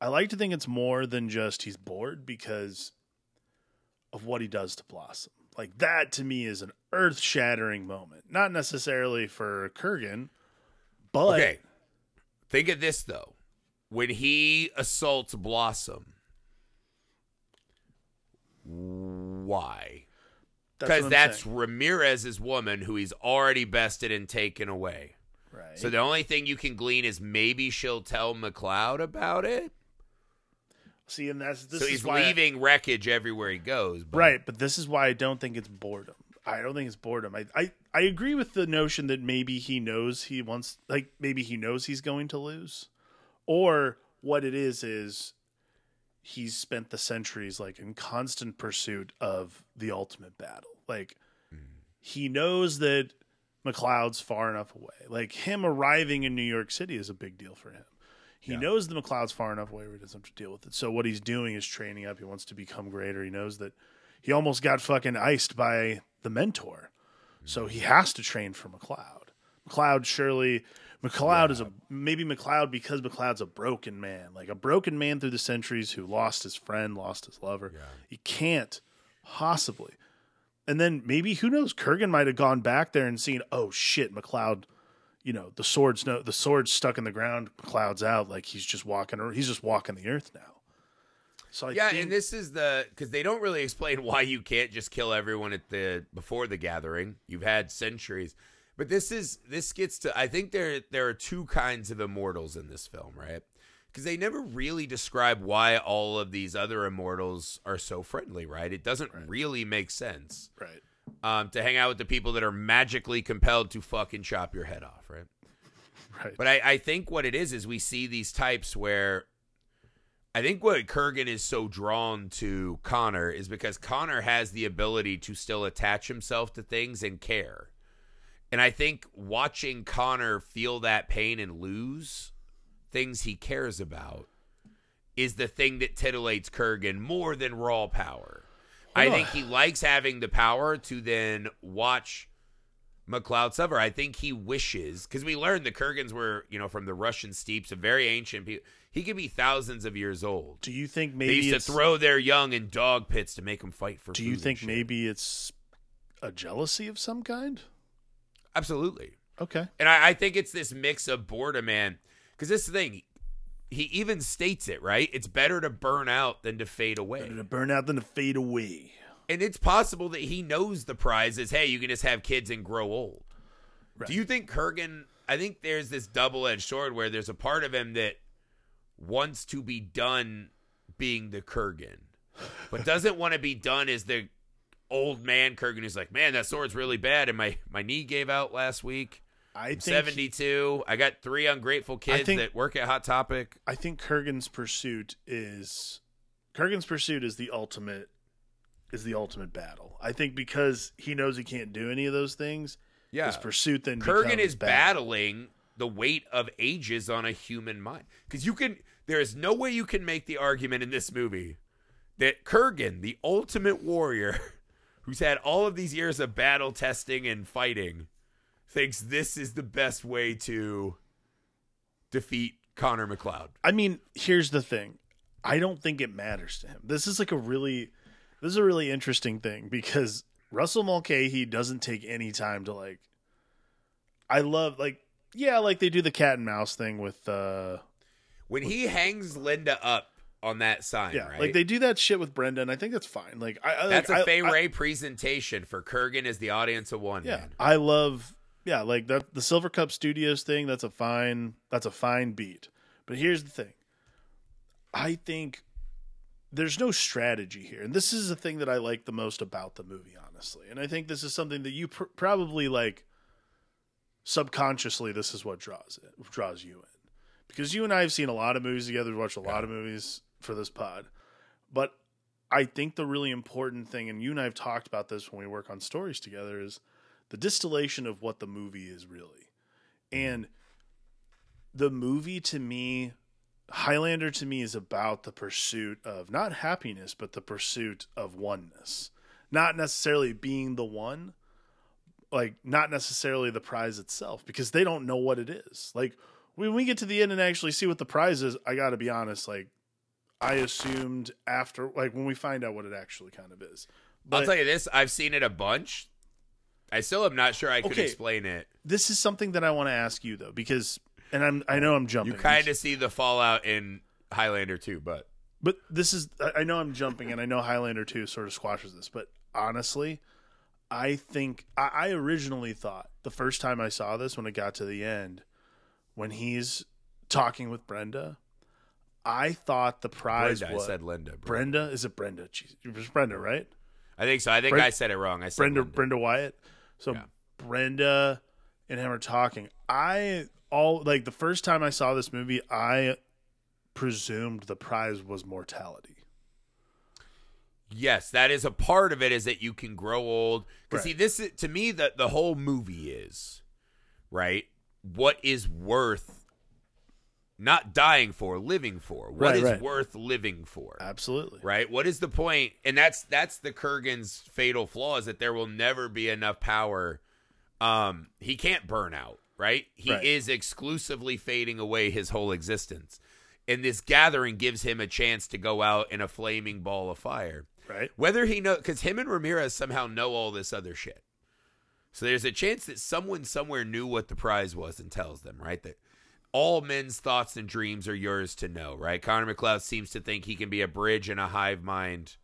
I like to think it's more than just he's bored because of what he does to Blossom. Like that to me is an earth shattering moment. Not necessarily for Kurgan, but
Okay. Think of this though. When he assaults Blossom, why?
That's
Because
what I'm
that's. Ramirez's woman who he's already bested and taken away.
right.
So the only thing you can glean is maybe she'll tell MacLeod about it.
See, and that's this
so he's
why I-
leaving wreckage everywhere he goes. But
Right, but this is why I don't think it's boredom. I don't think it's boredom. I, I I agree with the notion that maybe he knows he wants like maybe he knows he's going to lose. Or what it is is he's spent the centuries like in constant pursuit of the ultimate battle. Like hmm. he knows that MacLeod's far enough away. Like him arriving in New York City is a big deal for him. He
Yeah.
knows the MacLeod's far enough away where he doesn't have to deal with it. So what he's doing is training up. He wants to become greater. He knows that he almost got fucking iced by the mentor. So he hmm. has to train for MacLeod. MacLeod surely MacLeod is a maybe MacLeod because MacLeod's a broken man, like a broken man through the centuries who lost his friend, lost his lover. He can't possibly. And then maybe who knows? Kurgan might have gone back there and seen, oh shit, MacLeod, you know the sword's no the sword's stuck in the ground, clouds out, like he's just walking or he's just walking the earth now. So I
yeah,
think,
and this is the because they don't really explain why you can't just kill everyone at the before the gathering. You've had centuries, but this is this gets to. I think there there are two kinds of immortals in this film, right? Because they never really describe why all of these other immortals are so friendly, right? It doesn't
Right.
really make sense
right.
um, to hang out with the people that are magically compelled to fucking chop your head off, right?
Right.
But I, I think what it is is we see these types where I think what Kurgan is so drawn to Connor is because Connor has the ability to still attach himself to things and care. And I think watching Connor feel that pain and lose things he cares about is the thing that titillates Kurgan more than raw power. I think he likes having the power to then watch MacLeod suffer. I think he wishes because we learned the Kurgans were, you know, from the Russian steppes, a very ancient people. He could be thousands of years old.
do you think maybe They
used to throw their young in dog pits to make them fight for.
do
food
you
and
think
shit.
maybe it's a jealousy of some kind?
Absolutely.
Okay.
And I, I think it's this mix of boredom, man. Because this thing, he even states it right. It's better to burn out than to fade away.
Better to burn out than to fade away.
And it's possible that he knows the prize is, hey, you can just have kids and grow old.
Right.
Do you think Kurgan? I think there's this double edged sword where there's a part of him that wants to be done being the Kurgan, but doesn't want to be done as the old man Kurgan who's like, man, that sword's really bad, and my my knee gave out last week.
I
I'm 72. I got three ungrateful kids
think-
that work at Hot Topic.
I think Kurgan's pursuit is Kurgan's pursuit is the ultimate is the ultimate battle. I think because he knows he can't do any of those things,
Yeah,
his pursuit then
Kurgan is
battle.
battling the weight of ages on a human mind. Because you can, there is no way you can make the argument in this movie that Kurgan, the ultimate warrior, who's had all of these years of battle testing and fighting, thinks this is the best way to defeat Connor MacLeod.
I mean, here's the thing. I don't think it matters to him. This is like a really this is a really interesting thing because Russell Mulcahy doesn't take any time to like I love like yeah, like they do the cat and mouse thing with uh
When he hangs Linda up on that sign,
yeah,
right?
like they do that shit with Brenda and I think that's fine. Like I, I
That's
like,
a Fay Wray presentation for Kurgan as the audience of one.
yeah,
man.
I love yeah, like that the Silvercup Studios thing, that's a fine that's a fine beat. But here's the thing. I think there's no strategy here. And this is the thing that I like the most about the movie, honestly. And I think this is something that you pr- probably like subconsciously this is what draws it draws you in. Because you and I have seen a lot of movies together, watched a lot of movies for this pod. But I think the really important thing and you and I have talked about this when we work on stories together is the distillation of what the movie is really. And the movie to me Highlander to me is about the pursuit of not happiness, but the pursuit of oneness. Not necessarily being the one, like not necessarily the prize itself, because they don't know what it is. Like when we get to the end and actually see what the prize is, I got to be honest. Like I assumed after, like when we find out what it actually kind of is. But, I'll
tell you this: I've seen it a bunch. I still am not sure I could
Okay.
explain it.
this is something that I want to ask you though, because and I'm I know I'm jumping.
You kind of see the fallout in Highlander too, but
But this is I know I'm jumping and I know Highlander 2 sort of squashes this, but honestly, I think I, I originally thought the first time I saw this when it got to the end, when he's talking with Brenda, I thought the prize
Brenda, I
was
said Linda. Brenda.
Brenda. Is it Brenda? Jeez, it was Brenda, right?
I think so. I think I said it wrong. I said
Brenda
Linda.
Brenda Wyatt. So
Yeah.
Brenda and him are talking. I all like the first time I saw this movie, I presumed the prize was mortality.
Yes, that is a part of it. Is that you can grow old? Because
Right.
see, this is, to me the the whole movie is right. What is worth not dying for, living for? What
Right,
is
right.
worth living for?
Absolutely.
right what is the point and that's that's the kurgan's fatal flaw is that there will never be enough power um he can't burn out right he
Right.
is exclusively fading away his whole existence and this gathering gives him a chance to go out in a flaming ball of fire
Right.
whether he know because him and ramirez somehow know all this other shit So there's a chance that someone somewhere knew what the prize was and tells them, right? That all men's thoughts and dreams are yours to know, right? Connor MacLeod seems to think he can be a bridge and a hive mind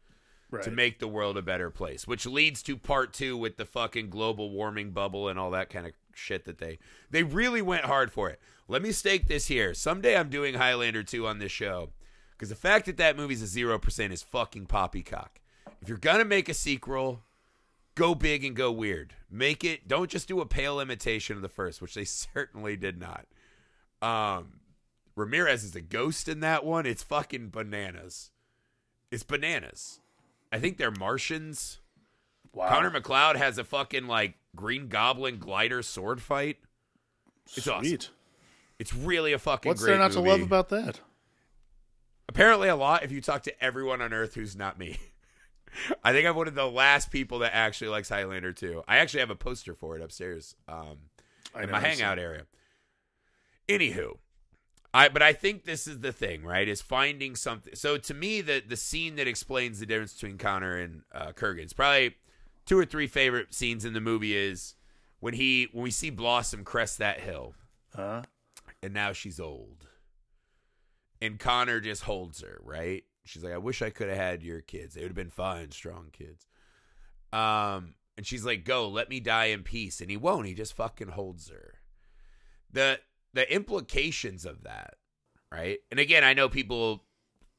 Right.
to make the world a better place, which leads to part two with the fucking global warming bubble and all that kind of shit that they they really went hard for it. Let me stake this here. Someday I'm doing Highlander 2 on this show because the fact that that movie's a 0% is fucking poppycock. If you're going to make a sequel, go big and go weird. Make it don't just do a pale imitation of the first, which they certainly did not. Um Ramirez is a ghost in that one. It's fucking bananas. It's bananas. I think they're Martians.
wow.
Connor McLeod has a fucking like Green Goblin glider sword fight. It's awesome.
Sweet.
It's really a fucking
What's there not to love about that?
Apparently, a lot if you talk to everyone on Earth who's not me. I think I'm one of the last people that actually likes Highlander 2. I actually have a poster for it upstairs um, in my hangout area. Anywho, I but I think this is the thing, right? Is finding something. So to me, the the scene that explains the difference between Connor and uh, Kurgan, it's probably two or three favorite scenes in the movie is when he when we see Blossom crest that hill
Huh?
and now she's old. And Connor just holds her, right? She's like, I wish I could have had your kids. They would have been fine, strong kids. Um, and she's like, Go, let me die in peace. And he won't. He just fucking holds her. The the implications of that, right? And again, I know people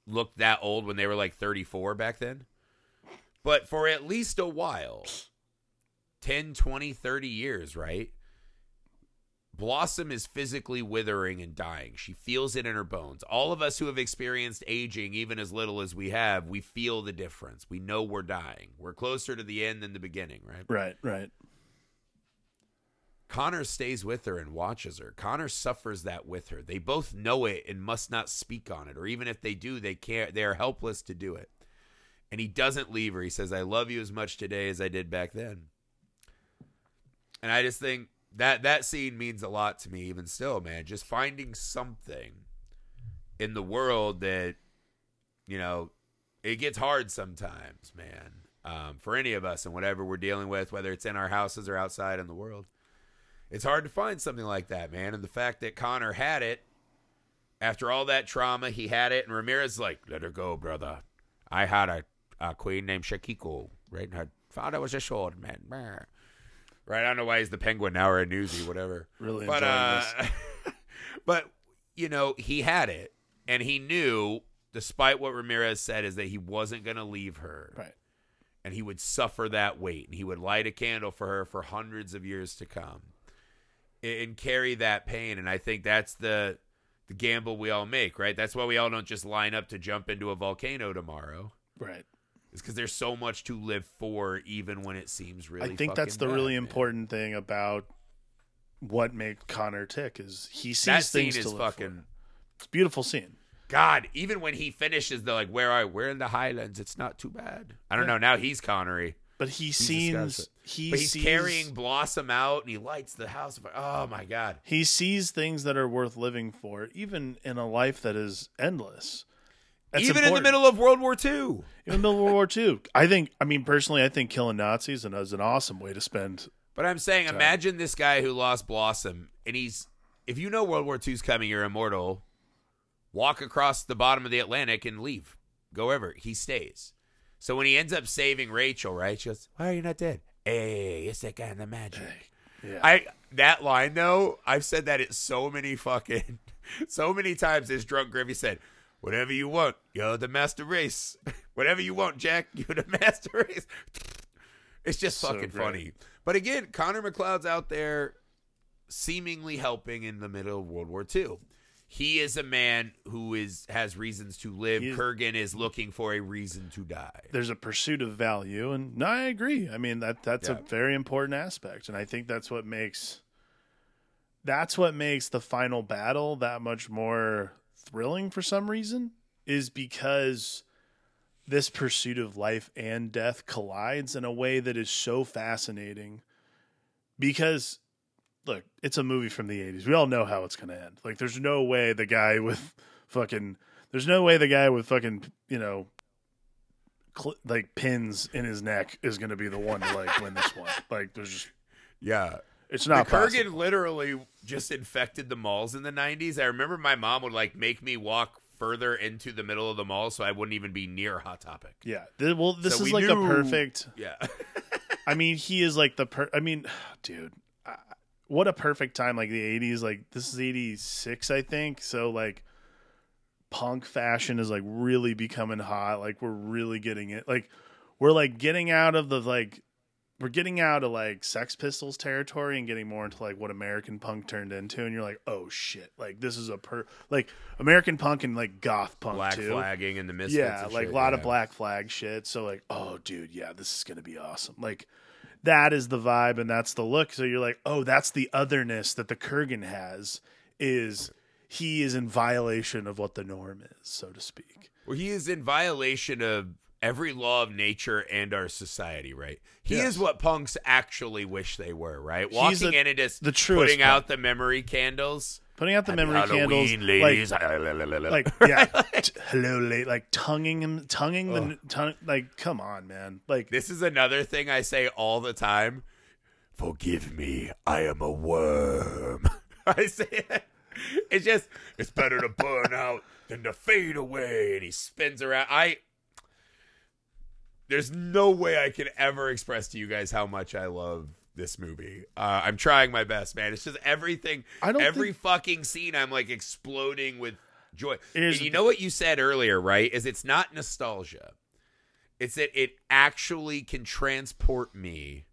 looked that old when they were like 34 back then. But for at least a while, 10, 20, 30 years, right? Blossom is physically withering and dying. She feels it in her bones. All of us who have experienced aging, even as little as we have, we feel the difference. We know we're dying. We're closer to the end than the beginning, right?
Right, right.
Connor stays with her and watches her. Connor suffers that with her. They both know it and must not speak on it, or even if they do, they can't. They are helpless to do it. And he doesn't leave her. He says, "I love you as much today as I did back then." And I just think that that scene means a lot to me, even still, man. Just finding something in the world that, you know, it gets hard sometimes, man. Um, for any of us and whatever we're dealing with, whether it's in our houses or outside in the world it's hard to find something like that, man. And the fact that Connor had it after all that trauma, he had it, and Ramirez like, let her go, brother. I had a, a queen named Shakiko, right? And her father was a sword man. Right? I don't know why he's the penguin now or a newsie, whatever.
Really
But
enjoying
uh,
this.
but you know, he had it, and he knew, despite what Ramirez said, is that he wasn't going to leave her
Right.
and he would suffer that weight and he would light a candle for her for hundreds of years to come and carry that pain and i think that's the the gamble we all make right that's why we all don't just line up to jump into a volcano tomorrow
Right.
it's because there's so much to live for even when it seems really
I think that's the
fucking
really
man.
important thing about what made Connor tick is he sees
that scene
things
is
to live
fucking
for. It's a beautiful scene.
god even when he finishes the like where are I? we're in the highlands it's not too bad i don't know now he's connery
But he sees he
but he's
sees,
carrying blossom out and he lights the house oh my god
he sees things that are worth living for, even in a life that is endless. That's
even in the middle of world war ii
in the middle of World War II. I think. I mean, personally, I think killing Nazis is an awesome way to spend.
But I'm saying, imagine this guy who lost Blossom, and he's if you know World War II's coming, you're immortal. Walk across the bottom of the Atlantic and leave. Go ever. He stays. So when he ends up saving Rachel, right? She goes, "Why are you not dead?" Hey, it's that guy in the magic.
Yeah.
I that line though, I've said that it so many fucking so many times. This drunk Griffey said, "Whatever you want, you're the master race. Whatever you want, Jack, you're the master race." It's just
So
fucking
great.
funny. But again, Connor MacLeod's out there seemingly helping in the middle of World War II. He is a man who is has reasons to live. Kurgan is looking for a reason to die.
There's a pursuit of value, and no, I agree. I mean that that's
Yeah.
a very important aspect, and I think that's what makes that's what makes the final battle that much more thrilling for some reason. Is because this pursuit of life and death collides in a way that is so fascinating. Because look, it's a movie from the 80s. We all know how it's going to end. Like there's no way the guy with fucking there's no way the guy with fucking, you know, cl- like pins in his neck is going to be the one to like win this one. Like there's just
Yeah.
It's
The
not
Kurgan
possible.
literally just infected the malls in the 90s. I remember my mom would like make me walk further into the middle of the mall so I wouldn't even be near Hot Topic.
Yeah. Well, this
So
is like a
knew-
perfect.
Yeah.
I mean, he is like the per. I mean, dude, what a perfect time! Like the '80s. Like this is '86, I think. So like, punk fashion is like really becoming hot. Like we're really getting it. Like we're like getting out of the like. We're getting out of like Sex Pistols territory and getting more into like what American punk turned into, and you're like, oh shit! Like this is a per like American punk and like goth punk
Black
too.
flagging and the misfits.
Yeah,
and
like
shit,
a lot of black flag shit. So like, oh dude, yeah, this is gonna be awesome. Like that is the vibe and that's the look. So you're like, oh, that's the otherness that the Kurgan has is he is in violation of what the norm is, so to speak.
Well, he is in violation of every law of nature and our society, right? He
Yes.
is what punks actually wish they were, right? Walking
a-
in and just
the
putting out the memory candles.
Putting out the
Happy
memory
Halloween,
candles,
ladies.
like, like yeah, t- hello, late, like tonguing him, tonguing the tongue, like, come on, man, like,
This is another thing I say all the time. Forgive me, I am a worm. I say it. It's just it's better to burn out than to fade away. And he spins around. I there's no way I can ever express to you guys how much I love this movie. Uh, I'm trying my best, man. It's just everything.
I don't
every
think-
fucking scene, I'm like exploding with joy. And you know what you said earlier, right? Is it's not nostalgia. It's that it actually can transport me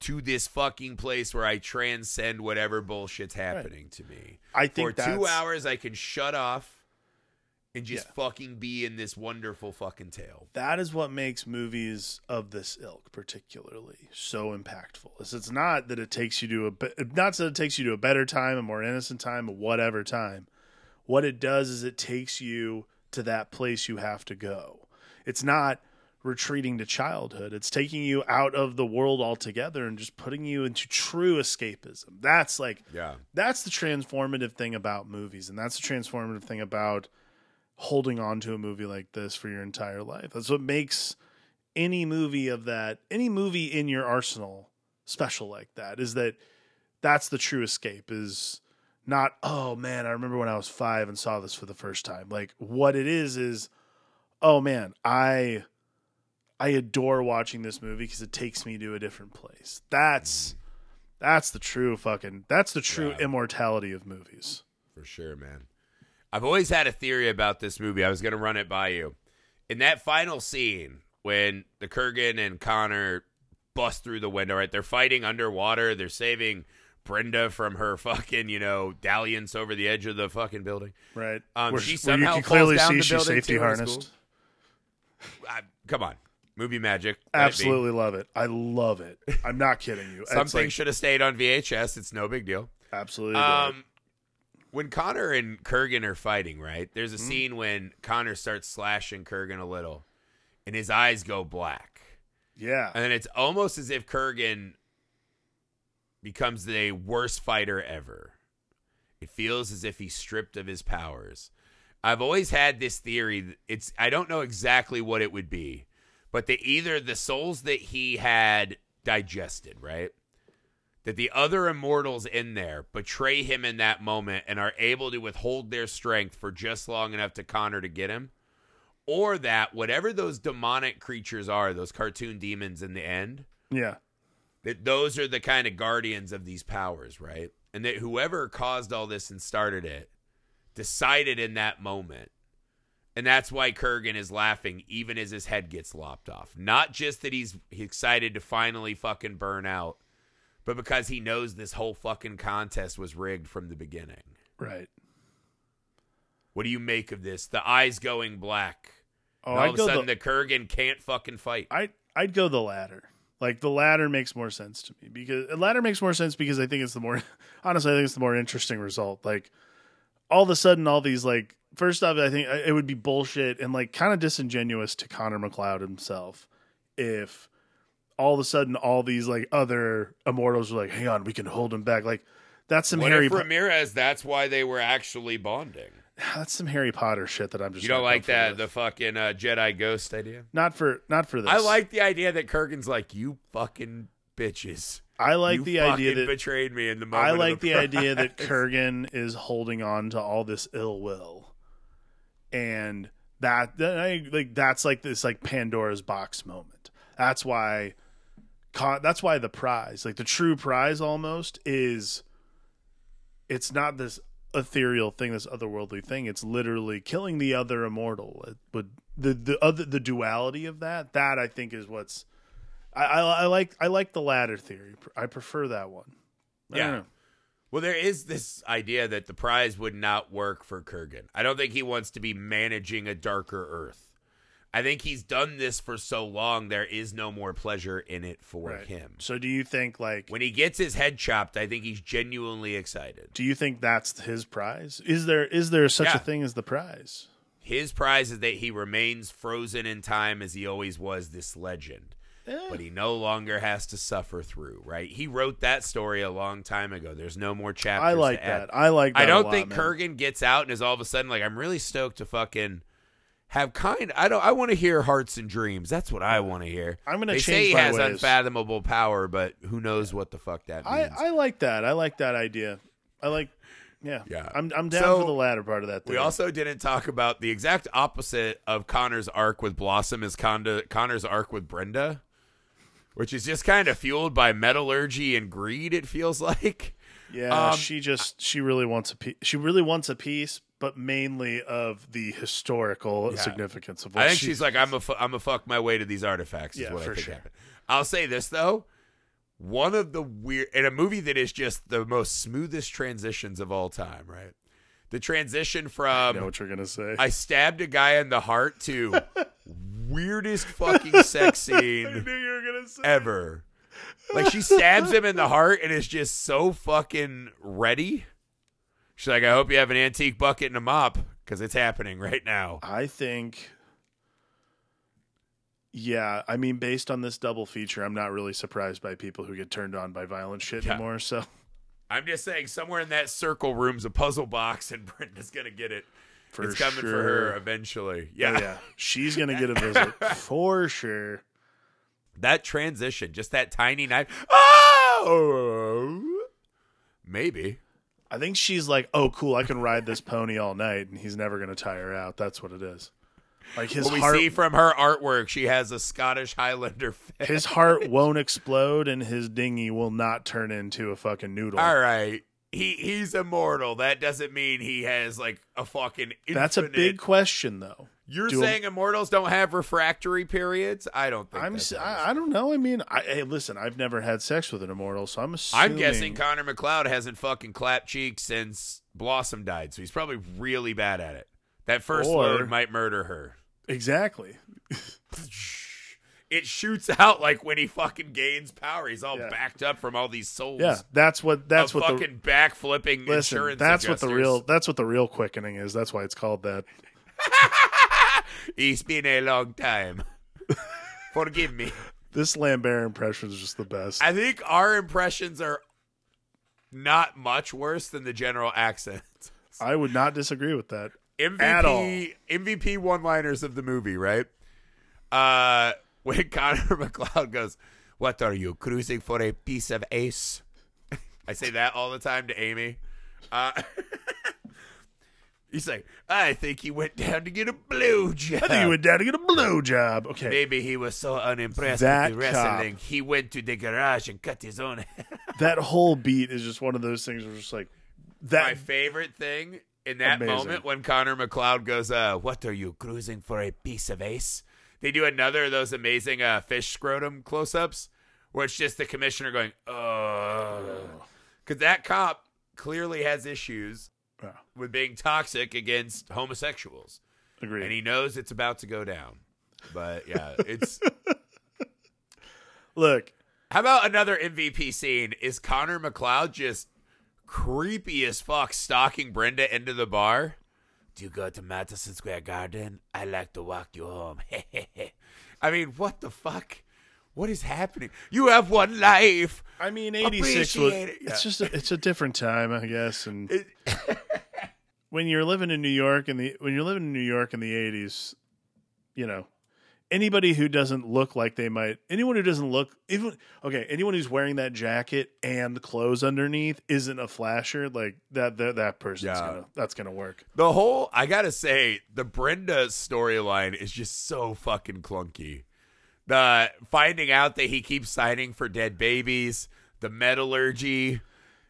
to this fucking place where I transcend whatever bullshit's happening to me.
I think
For two hours, I can shut off and just
Yeah.
fucking be in this wonderful fucking tale.
that is what makes movies of this ilk particularly so impactful. Is it's not that it takes you to a be- not that it takes you to a better time, a more innocent time, a whatever time. What it does is it takes you to that place you have to go. It's not retreating to childhood. It's taking you out of the world altogether and just putting you into true escapism. That's like
Yeah.
that's the transformative thing about movies and that's the transformative thing about holding on to a movie like this for your entire life that's what makes any movie of that any movie in your arsenal special like that is that that's the true escape is not oh man i remember when i was five and saw this for the first time like what it is is oh man i i adore watching this movie because it takes me to a different place that's that's the true fucking that's the true
Yeah.
immortality of movies
For sure, man. I've always had a theory about this movie. I was going to run it by you. In that final scene, when the Kurgan and Connor bust through the window, right? They're fighting underwater. They're saving Brenda from her fucking, you know, dalliance over the edge of the fucking building.
right
Um,
where,
she somehow
you can clearly see
the
she's safety harnessed.
I, come on. Movie magic. Let it
absolutely love it i love it i'm not kidding you
Something
like,
should have stayed on VHS. It's no big deal.
absolutely.
Um, when Connor and Kurgan are fighting, right? There's a
Mm-hmm.
scene when Connor starts slashing Kurgan a little, and his eyes go black,
yeah
and then it's almost as if Kurgan becomes the worst fighter ever. It feels as if he's stripped of his powers. I've always had this theory. It's I don't know exactly what it would be, but that either the souls that he had digested, right? That the other immortals in there betray him in that moment and are able to withhold their strength for just long enough to Connor to get him. Or that whatever those demonic creatures are, those cartoon demons in the end,
yeah
that those are the kind of guardians of these powers, right? And that whoever caused all this and started it decided in that moment. And that's why Kurgan is laughing even as his head gets lopped off. Not just that he's excited to finally fucking burn out, but because he knows this whole fucking contest was rigged from the beginning.
right
What do you make of this? The eyes going black.
oh
all
i'd
of a
go
sudden
the,
the Kurgan can't fucking fight.
I'd, I'd go the latter like the latter makes more sense to me because the latter makes more sense because i think it's the more honestly i think it's the more interesting result like all of a sudden all these like first off i think uh, it would be bullshit and like kind of disingenuous to connor macleod himself if all of a sudden all these like other immortals were like hang on we can hold him back like that's some
what
harry
if Ramirez, that's why they were actually bonding?
that's some harry potter shit that i'm just
You don't like that the fucking uh, Jedi ghost idea?
not for not for this
I like the idea that Kurgan's like you fucking bitches.
I like
You
the idea that
betrayed me in the moment.
I like the idea that. Kurgan is holding on to all this ill will, and that, that I, like that's like this like Pandora's box moment. That's why, con- that's why the prize, like the true prize, almost is. It's not this ethereal thing, this otherworldly thing. It's literally killing the other immortal. It would the the other the duality of that. That I think is what's. I, I, I like I like the latter theory. I prefer that one. I
Yeah. Well, there is this idea that the prize would not work for Kurgan. I don't think he wants to be managing a darker Earth. I think he's done this for so long, there is no more pleasure in it for
Right.
him.
So do you think like
When he gets his head chopped, I think he's genuinely excited.
do you think that's his prize? Is there is there such
Yeah.
a thing as the prize?
His prize is that he remains frozen in time as he always was this legend.
Eh,
But he no longer has to suffer through, right? He wrote that story a long time ago. There's no more chapters.
I like
to add.
that. I like that.
I don't
lot,
think
man.
Kurgan gets out and is all of a sudden like, I'm really stoked to fucking have kind. I don't. I want to hear hearts and dreams. That's what I want to hear.
I'm gonna change
say he has
ways.
unfathomable power, but who knows what the fuck that
I,
means?
I like that. I like that idea. I like yeah.
Yeah.
I'm I'm down
So,
for the latter part of that
we also didn't talk about the exact opposite of Connor's arc with Blossom is Conda, Connor's arc with Brenda, which is just kind of fueled by metallurgy and greed. It feels like.
yeah,
um,
she just she really wants a piece. She really wants a piece, but mainly of the historical
Yeah.
significance of what
I think
she-
she's like, I'm a, fu- I'm a fuck my way to these artifacts. Is
Yeah,
what I think
sure.
happened. I'll say this though, one of the weird in a movie that is just the most smoothest transitions of all time. Right, the transition
I
from
know what you're gonna say.
I stabbed a guy in the heart to weirdest fucking sex
I
scene
knew you were gonna say
ever. Like she stabs him in the heart and is just so fucking ready. She's like, I hope you have an antique bucket and a mop because it's happening right now.
I think yeah, I mean based on this double feature, I'm not really surprised by people who get turned on by violent shit
Yeah.
anymore. So
I'm just saying, somewhere in that circle room's a puzzle box, and Brenda's gonna get it.
for
it's coming
sure.
for her eventually. Oh, yeah.
Oh, yeah. She's gonna get a visit for sure.
that transition, just that tiny knife. Oh, maybe.
I think she's like, oh, cool, I can ride this pony all night, and he's never gonna tire out. That's what it is. Like his
What we
heart,
see from her artwork, she has a Scottish Highlander face.
his heart won't explode, and his dinghy will not turn into a fucking noodle.
All right. He he's immortal. That doesn't mean he has like a fucking.
That's a big question, though.
You're
do-
saying immortals don't have refractory periods? I don't think.
I'm,
that's
s-
how it is.
I, I don't know. I mean, I, hey, listen, I've never had sex with an immortal, so I'm assuming.
I'm guessing Connor MacLeod hasn't fucking clapped cheeks since Blossom died, so he's probably really bad at it. That first
Or-
load might murder her.
exactly.
It shoots out like when he fucking gains power. He's all
Yeah.
backed up from all these souls.
Yeah, that's what that's what the
fucking backflipping
listen.
insurance.
That's what the real that's what the real quickening is. That's why it's called that.
It's been a long time. Forgive me.
This Lambert impression is just the best.
I think our impressions are not much worse than the general accent.
I would not disagree with that.
MVP
At all.
MVP one liners of the movie, right? Uh when Connor MacLeod goes, What are you, cruising for a piece of ace? I say that all the time to Amy. Uh He's like, I think he went down to get a blue job.
I think he went down to get a blow job. Okay,
Maybe he was so unimpressed
That
with the wrestling, he went to the garage and cut his own hair.
that whole beat is just one of those things where it's just like that.
My favorite thing in that
Amazing.
moment when Connor MacLeod goes, uh, What are you, cruising for a piece of ace? They do another of those amazing uh, fish scrotum close ups where it's just the commissioner going, Oh. Because that cop clearly has issues
Yeah,
with being toxic against homosexuals.
agreed.
And he knows it's about to go down. But yeah, it's.
Look,
How about another MVP scene? Is Connor MacLeod just creepy as fuck stalking Brenda into the bar? Do you go to Madison Square Garden? I like to walk you home. I mean, what the fuck? What is happening? You have one life.
I mean, eighty six was.
Appreciate it.
It's just a, it's a different time, I guess. And
It-
when you're living in New York in the when you're living in New York in the eighties, you know, anybody who doesn't look like they might anyone who doesn't look even okay anyone who's wearing that jacket and the clothes underneath isn't a flasher like that that, that person's
Yeah.
gonna that's gonna work
The whole, I gotta say, the Brenda storyline is just so fucking clunky. The finding out that he keeps signing for dead babies, the metallurgy,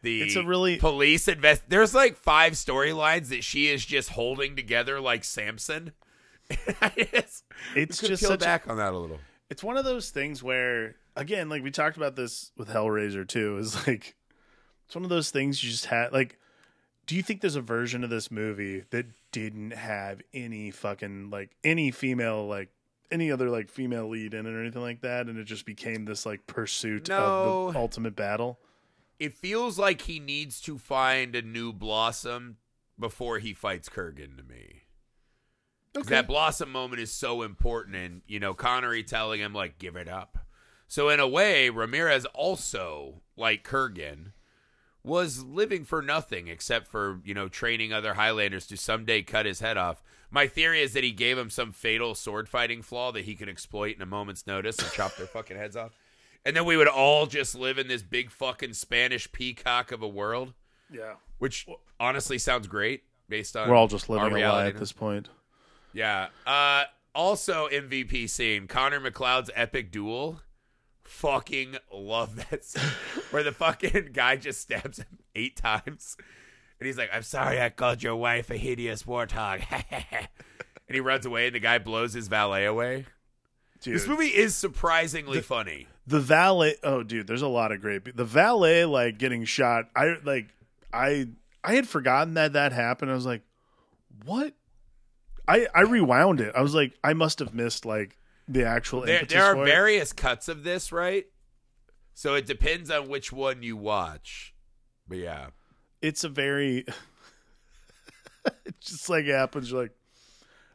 the
It's a really-
police invest. There's like five storylines that she is just holding together like Samson. Just,
it's just
peel
such a-
back on that a little.
it's one of those things where again like we talked about this with hellraiser too is like it's one of those things you just had like do you think there's a version of this movie that didn't have any fucking like any female like any other like female lead in it or anything like that and it just became this like pursuit of the ultimate battle
It feels like he needs to find a new Blossom before he fights Kurgan to me. 'Cause That Blossom moment is so important, and you know Connery telling him like, "Give it up." So in a way, Ramirez also, like Kurgan, was living for nothing except for you know training other Highlanders to someday cut his head off. My theory is that he gave him some fatal sword fighting flaw that he could exploit in a moment's notice and chop their fucking heads off. And then we would all just live in this big fucking Spanish peacock of a world,
yeah
which honestly sounds great based on
we're all just living a lie at this point
yeah. Uh also MVP scene, Connor MacLeod's epic duel. Fucking love that scene. Where the fucking guy just stabs him eight times. And he's like, I'm sorry I called your wife a hideous warthog. and he runs away and the guy blows his valet away.
Dude,
This movie is surprisingly funny.
the valet oh dude there's a lot of great the valet like getting shot i like i i had forgotten that that happened i was like what i i rewound it i was like i must have missed like the actual
There, there are
for it.
various cuts of this, right? So it depends on which one you watch. But yeah.
It's a very it just like happens you're like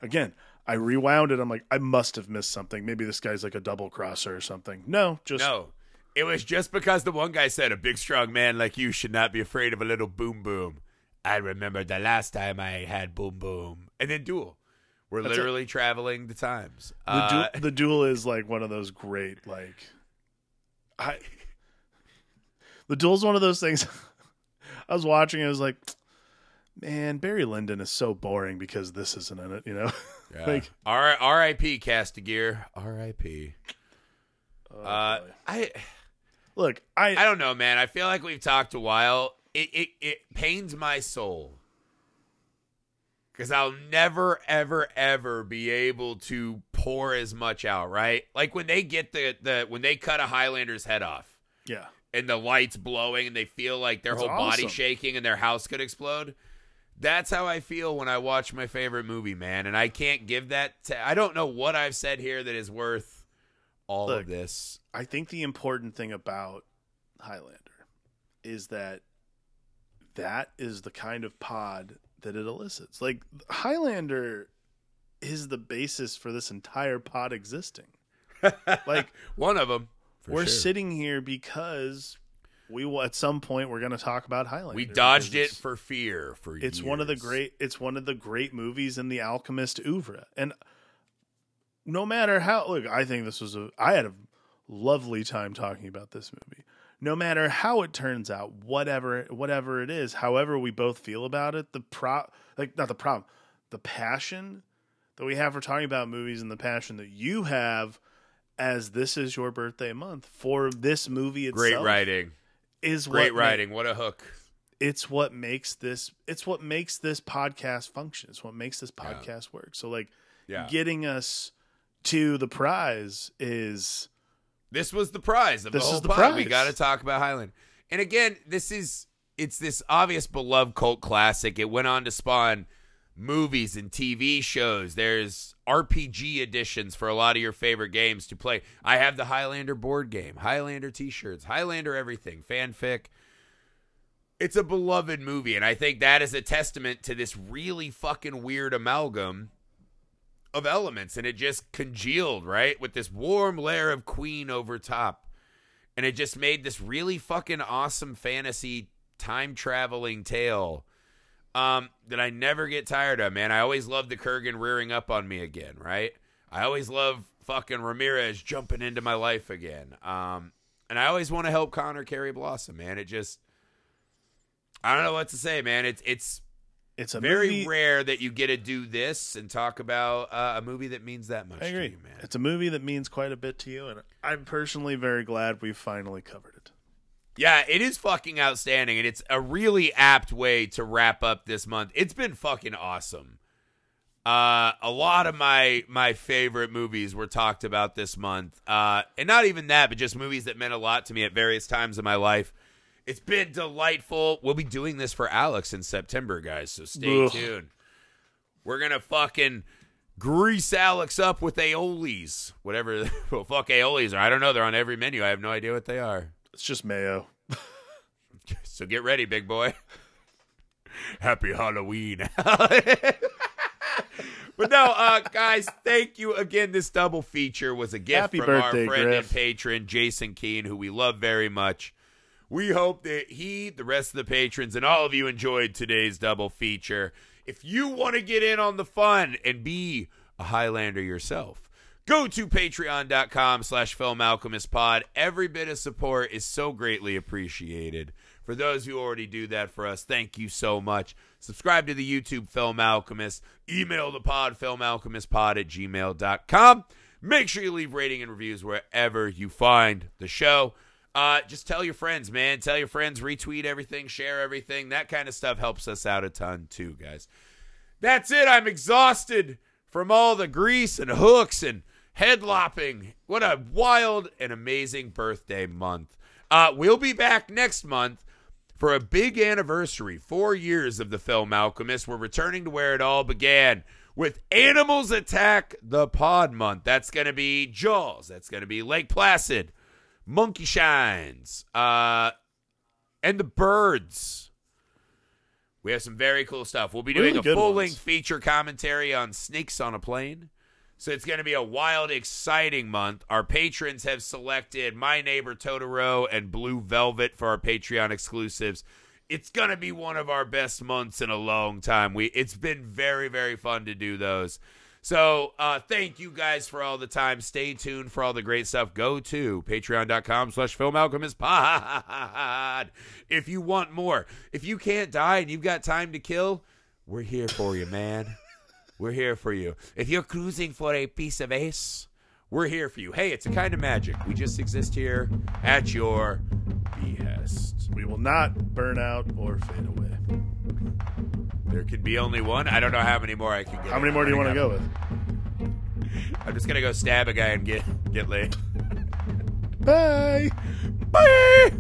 again i rewound it i'm like i must have missed something maybe this guy's like a double crosser or something no just
No. It was just because the one guy said a big strong man like you should not be afraid of a little boom boom. I remember the last time I had boom boom. And then duel. We're
That's it.
literally traveling the times.
the,
Uh,
duel, the duel is like one of those great like i the duel's one of those things i was watching it, I was like man barry lyndon is so boring because this isn't in it you know
yeah.
like-
R- R.I.P. Kastagir. R.I.P.
Oh,
Uh,
boy.
I
look i
I don't know, man. I feel like we've talked a while. It it, it pains my soul because I'll never, ever, ever be able to pour as much out. Right? Like when they get the the when they cut a Highlander's head off
yeah
and the lights blowing and they feel like their
That's
whole body shaking and their house could explode. That's how I feel when I watch my favorite movie, man. And I can't give that. To, I don't know what I've said here that is worth all
Look,
of this.
i think the important thing about highlander is that that is the kind of pod that it elicits like highlander is the basis for this entire pod existing like
One of them.
We're sitting here because we will at some point we're going to talk about Highlander.
We dodged it for fear. For
It's one of the great. It's one of the great movies in the Alchemist oeuvre, and no matter how look, I think this was a. I had a lovely time talking about this movie. No matter how it turns out, whatever whatever it is, however we both feel about it, the pro like not the problem, the passion that we have for talking about movies and the passion that you have as this is your birthday month for this movie itself
Great writing.
is
Great
what ma-
writing. What a hook.
it's what makes this it's what makes this podcast function it's what makes this podcast work so like
Yeah.
getting us to the prize is
This was the prize of
This
the whole
is the
pod. We got to talk about Highland. And again, this is it's this obvious beloved cult classic. It went on to spawn movies and TV shows. There's RPG editions for a lot of your favorite games to play. I have the Highlander board game, Highlander t-shirts, Highlander everything, fanfic. It's a beloved movie and I think that is a testament to this really fucking weird amalgam of elements and it just congealed, right? With this warm layer of queen over top. And it just made this really fucking awesome fantasy time traveling tale um, that I never get tired of, man. I always love the Kurgan rearing up on me again, right? I always love fucking Ramirez jumping into my life again. Um, and I always want to help Connor carry Blossom, man. It just, I don't know what to say, man. It's it's
It's a
very
movie,
rare that you get to do this and talk about uh, a movie that means that much
I agree.
to you, man.
It's a movie that means quite a bit to you, and I'm personally very glad we finally covered it.
Yeah, it is fucking outstanding, and it's a really apt way to wrap up this month. It's been fucking awesome. Uh, a lot of my my favorite movies were talked about this month, uh, and not even that, but just movies that meant a lot to me at various times in my life. It's been delightful. We'll be doing this for Alex in September, guys, so stay
Ugh.
tuned. We're gonna fucking grease Alex up with aiolis, whatever. Well, fuck aiolis are. I don't know. They're on every menu. I have no idea what they are.
It's just mayo.
So get ready, big boy. Happy Halloween. but no, uh, guys, thank you again. This double feature was a gift
Happy
from
birthday,
our friend
Griff.
and patron, Jason Keene, who we love very much. We hope that he, the rest of the patrons, and all of you enjoyed today's double feature. If you want to get in on the fun and be a Highlander yourself, go to patreon.com slash pod. Every bit of support is so greatly appreciated. For those who already do that for us, thank you so much. Subscribe to the YouTube Film Alchemist. Email the pod, filmalchemistpod at gmail.com. Make sure you leave rating and reviews wherever you find the show. Uh, just tell your friends, man. Tell your friends, retweet everything, share everything. That kind of stuff helps us out a ton, too, guys. That's it. I'm exhausted from all the grease and hooks and head lopping. What a wild and amazing birthday month. Uh, we'll be back next month for a big anniversary. Four years of the film Alchemist. We're returning to where it all began with Animals Attack the Pod Month. That's going to be Jaws. That's going to be Lake Placid, Monkey Shines, uh, and the Birds. We have some very cool stuff. We'll be doing
Really
a full length feature commentary on Snakes on a Plane. So it's going to be a wild, exciting month. Our patrons have selected My Neighbor Totoro and Blue Velvet for our Patreon exclusives. It's going to be one of our best months in a long time. We it's been very very fun to do those. So uh, thank you guys for all the time. Stay tuned for all the great stuff. Go to patreon.com slash film alchemist pod if you want more. If you can't die and you've got time to kill, we're here for you, man. We're here for you. If you're cruising for a piece of ace, we're here for you. Hey, it's a kind of magic. We just exist here at your behest.
We will not burn out or fade away.
There can be only one. I don't know how many more I can get.
How many more do you want to go with?
I'm just gonna go stab a guy and get get laid.
Bye.
Bye.